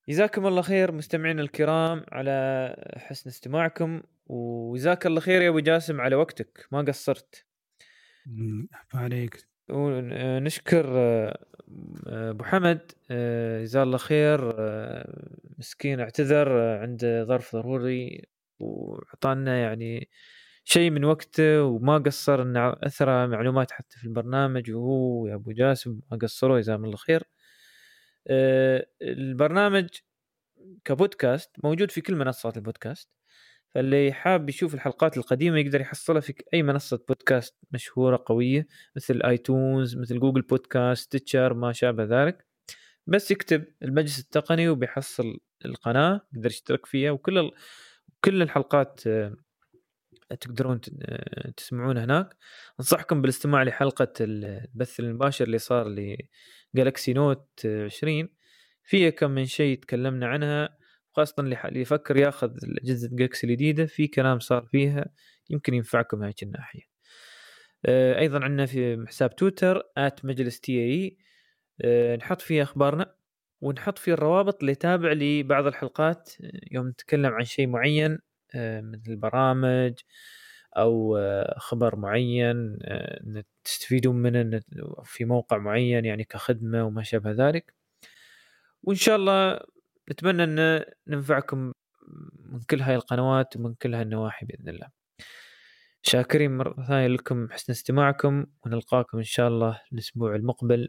جزاكم الله خير مستمعينا الكرام على حسن استماعكم. وجزاك الله خير يا أبو جاسم على وقتك. ما قصرت. عليك. ونشكر آه، أبو حمد. آه، جزاه الله خير. آه، مسكين اعتذر عنده ظرف ضروري. وأعطانا يعني شيء من وقته وما قصر إنه أثرى معلومات حتى في البرنامج وهو يا أبو جاسم ما قصروا جزاهم الله خير آه، البرنامج كبودكاست موجود في كل منصات البودكاست فاللي حاب يشوف الحلقات القديمة يقدر يحصلها في أي منصة بودكاست مشهورة قوية مثل iTunes مثل Google Podcast Stitcher ما شابه ذلك بس يكتب المجلس التقني وبيحصل القناة يقدر يشترك فيها وكل. كل الحلقات آه، تقدرون آه، تسمعون هناك. انصحكم بالاستماع لحلقة البث المباشر اللي صار لجالكسي Note 20 فيها كم من شيء تكلمنا عنها خاصة اللي يفكر ياخذ أجهزة جالكسي الجديدة في كلام صار فيها يمكن ينفعكم هاي الناحية. آه، أيضا عندنا في حساب تويتر مجلس TI نحط فيه أخبارنا. ونحط فيه الروابط اللي تابع لبعض الحلقات آه، يوم نتكلم عن شيء معين آه، مثل برامج أو آه، خبر معين تستفيدون منه في موقع معين يعني كخدمة وما شابه ذلك. وإن شاء الله نتمنى أن ننفعكم من كل هاي القنوات ومن كل هاي النواحي بإذن الله. شاكرين مرة ثانية لكم حسن استماعكم ونلقاكم إن شاء الله الأسبوع المقبل.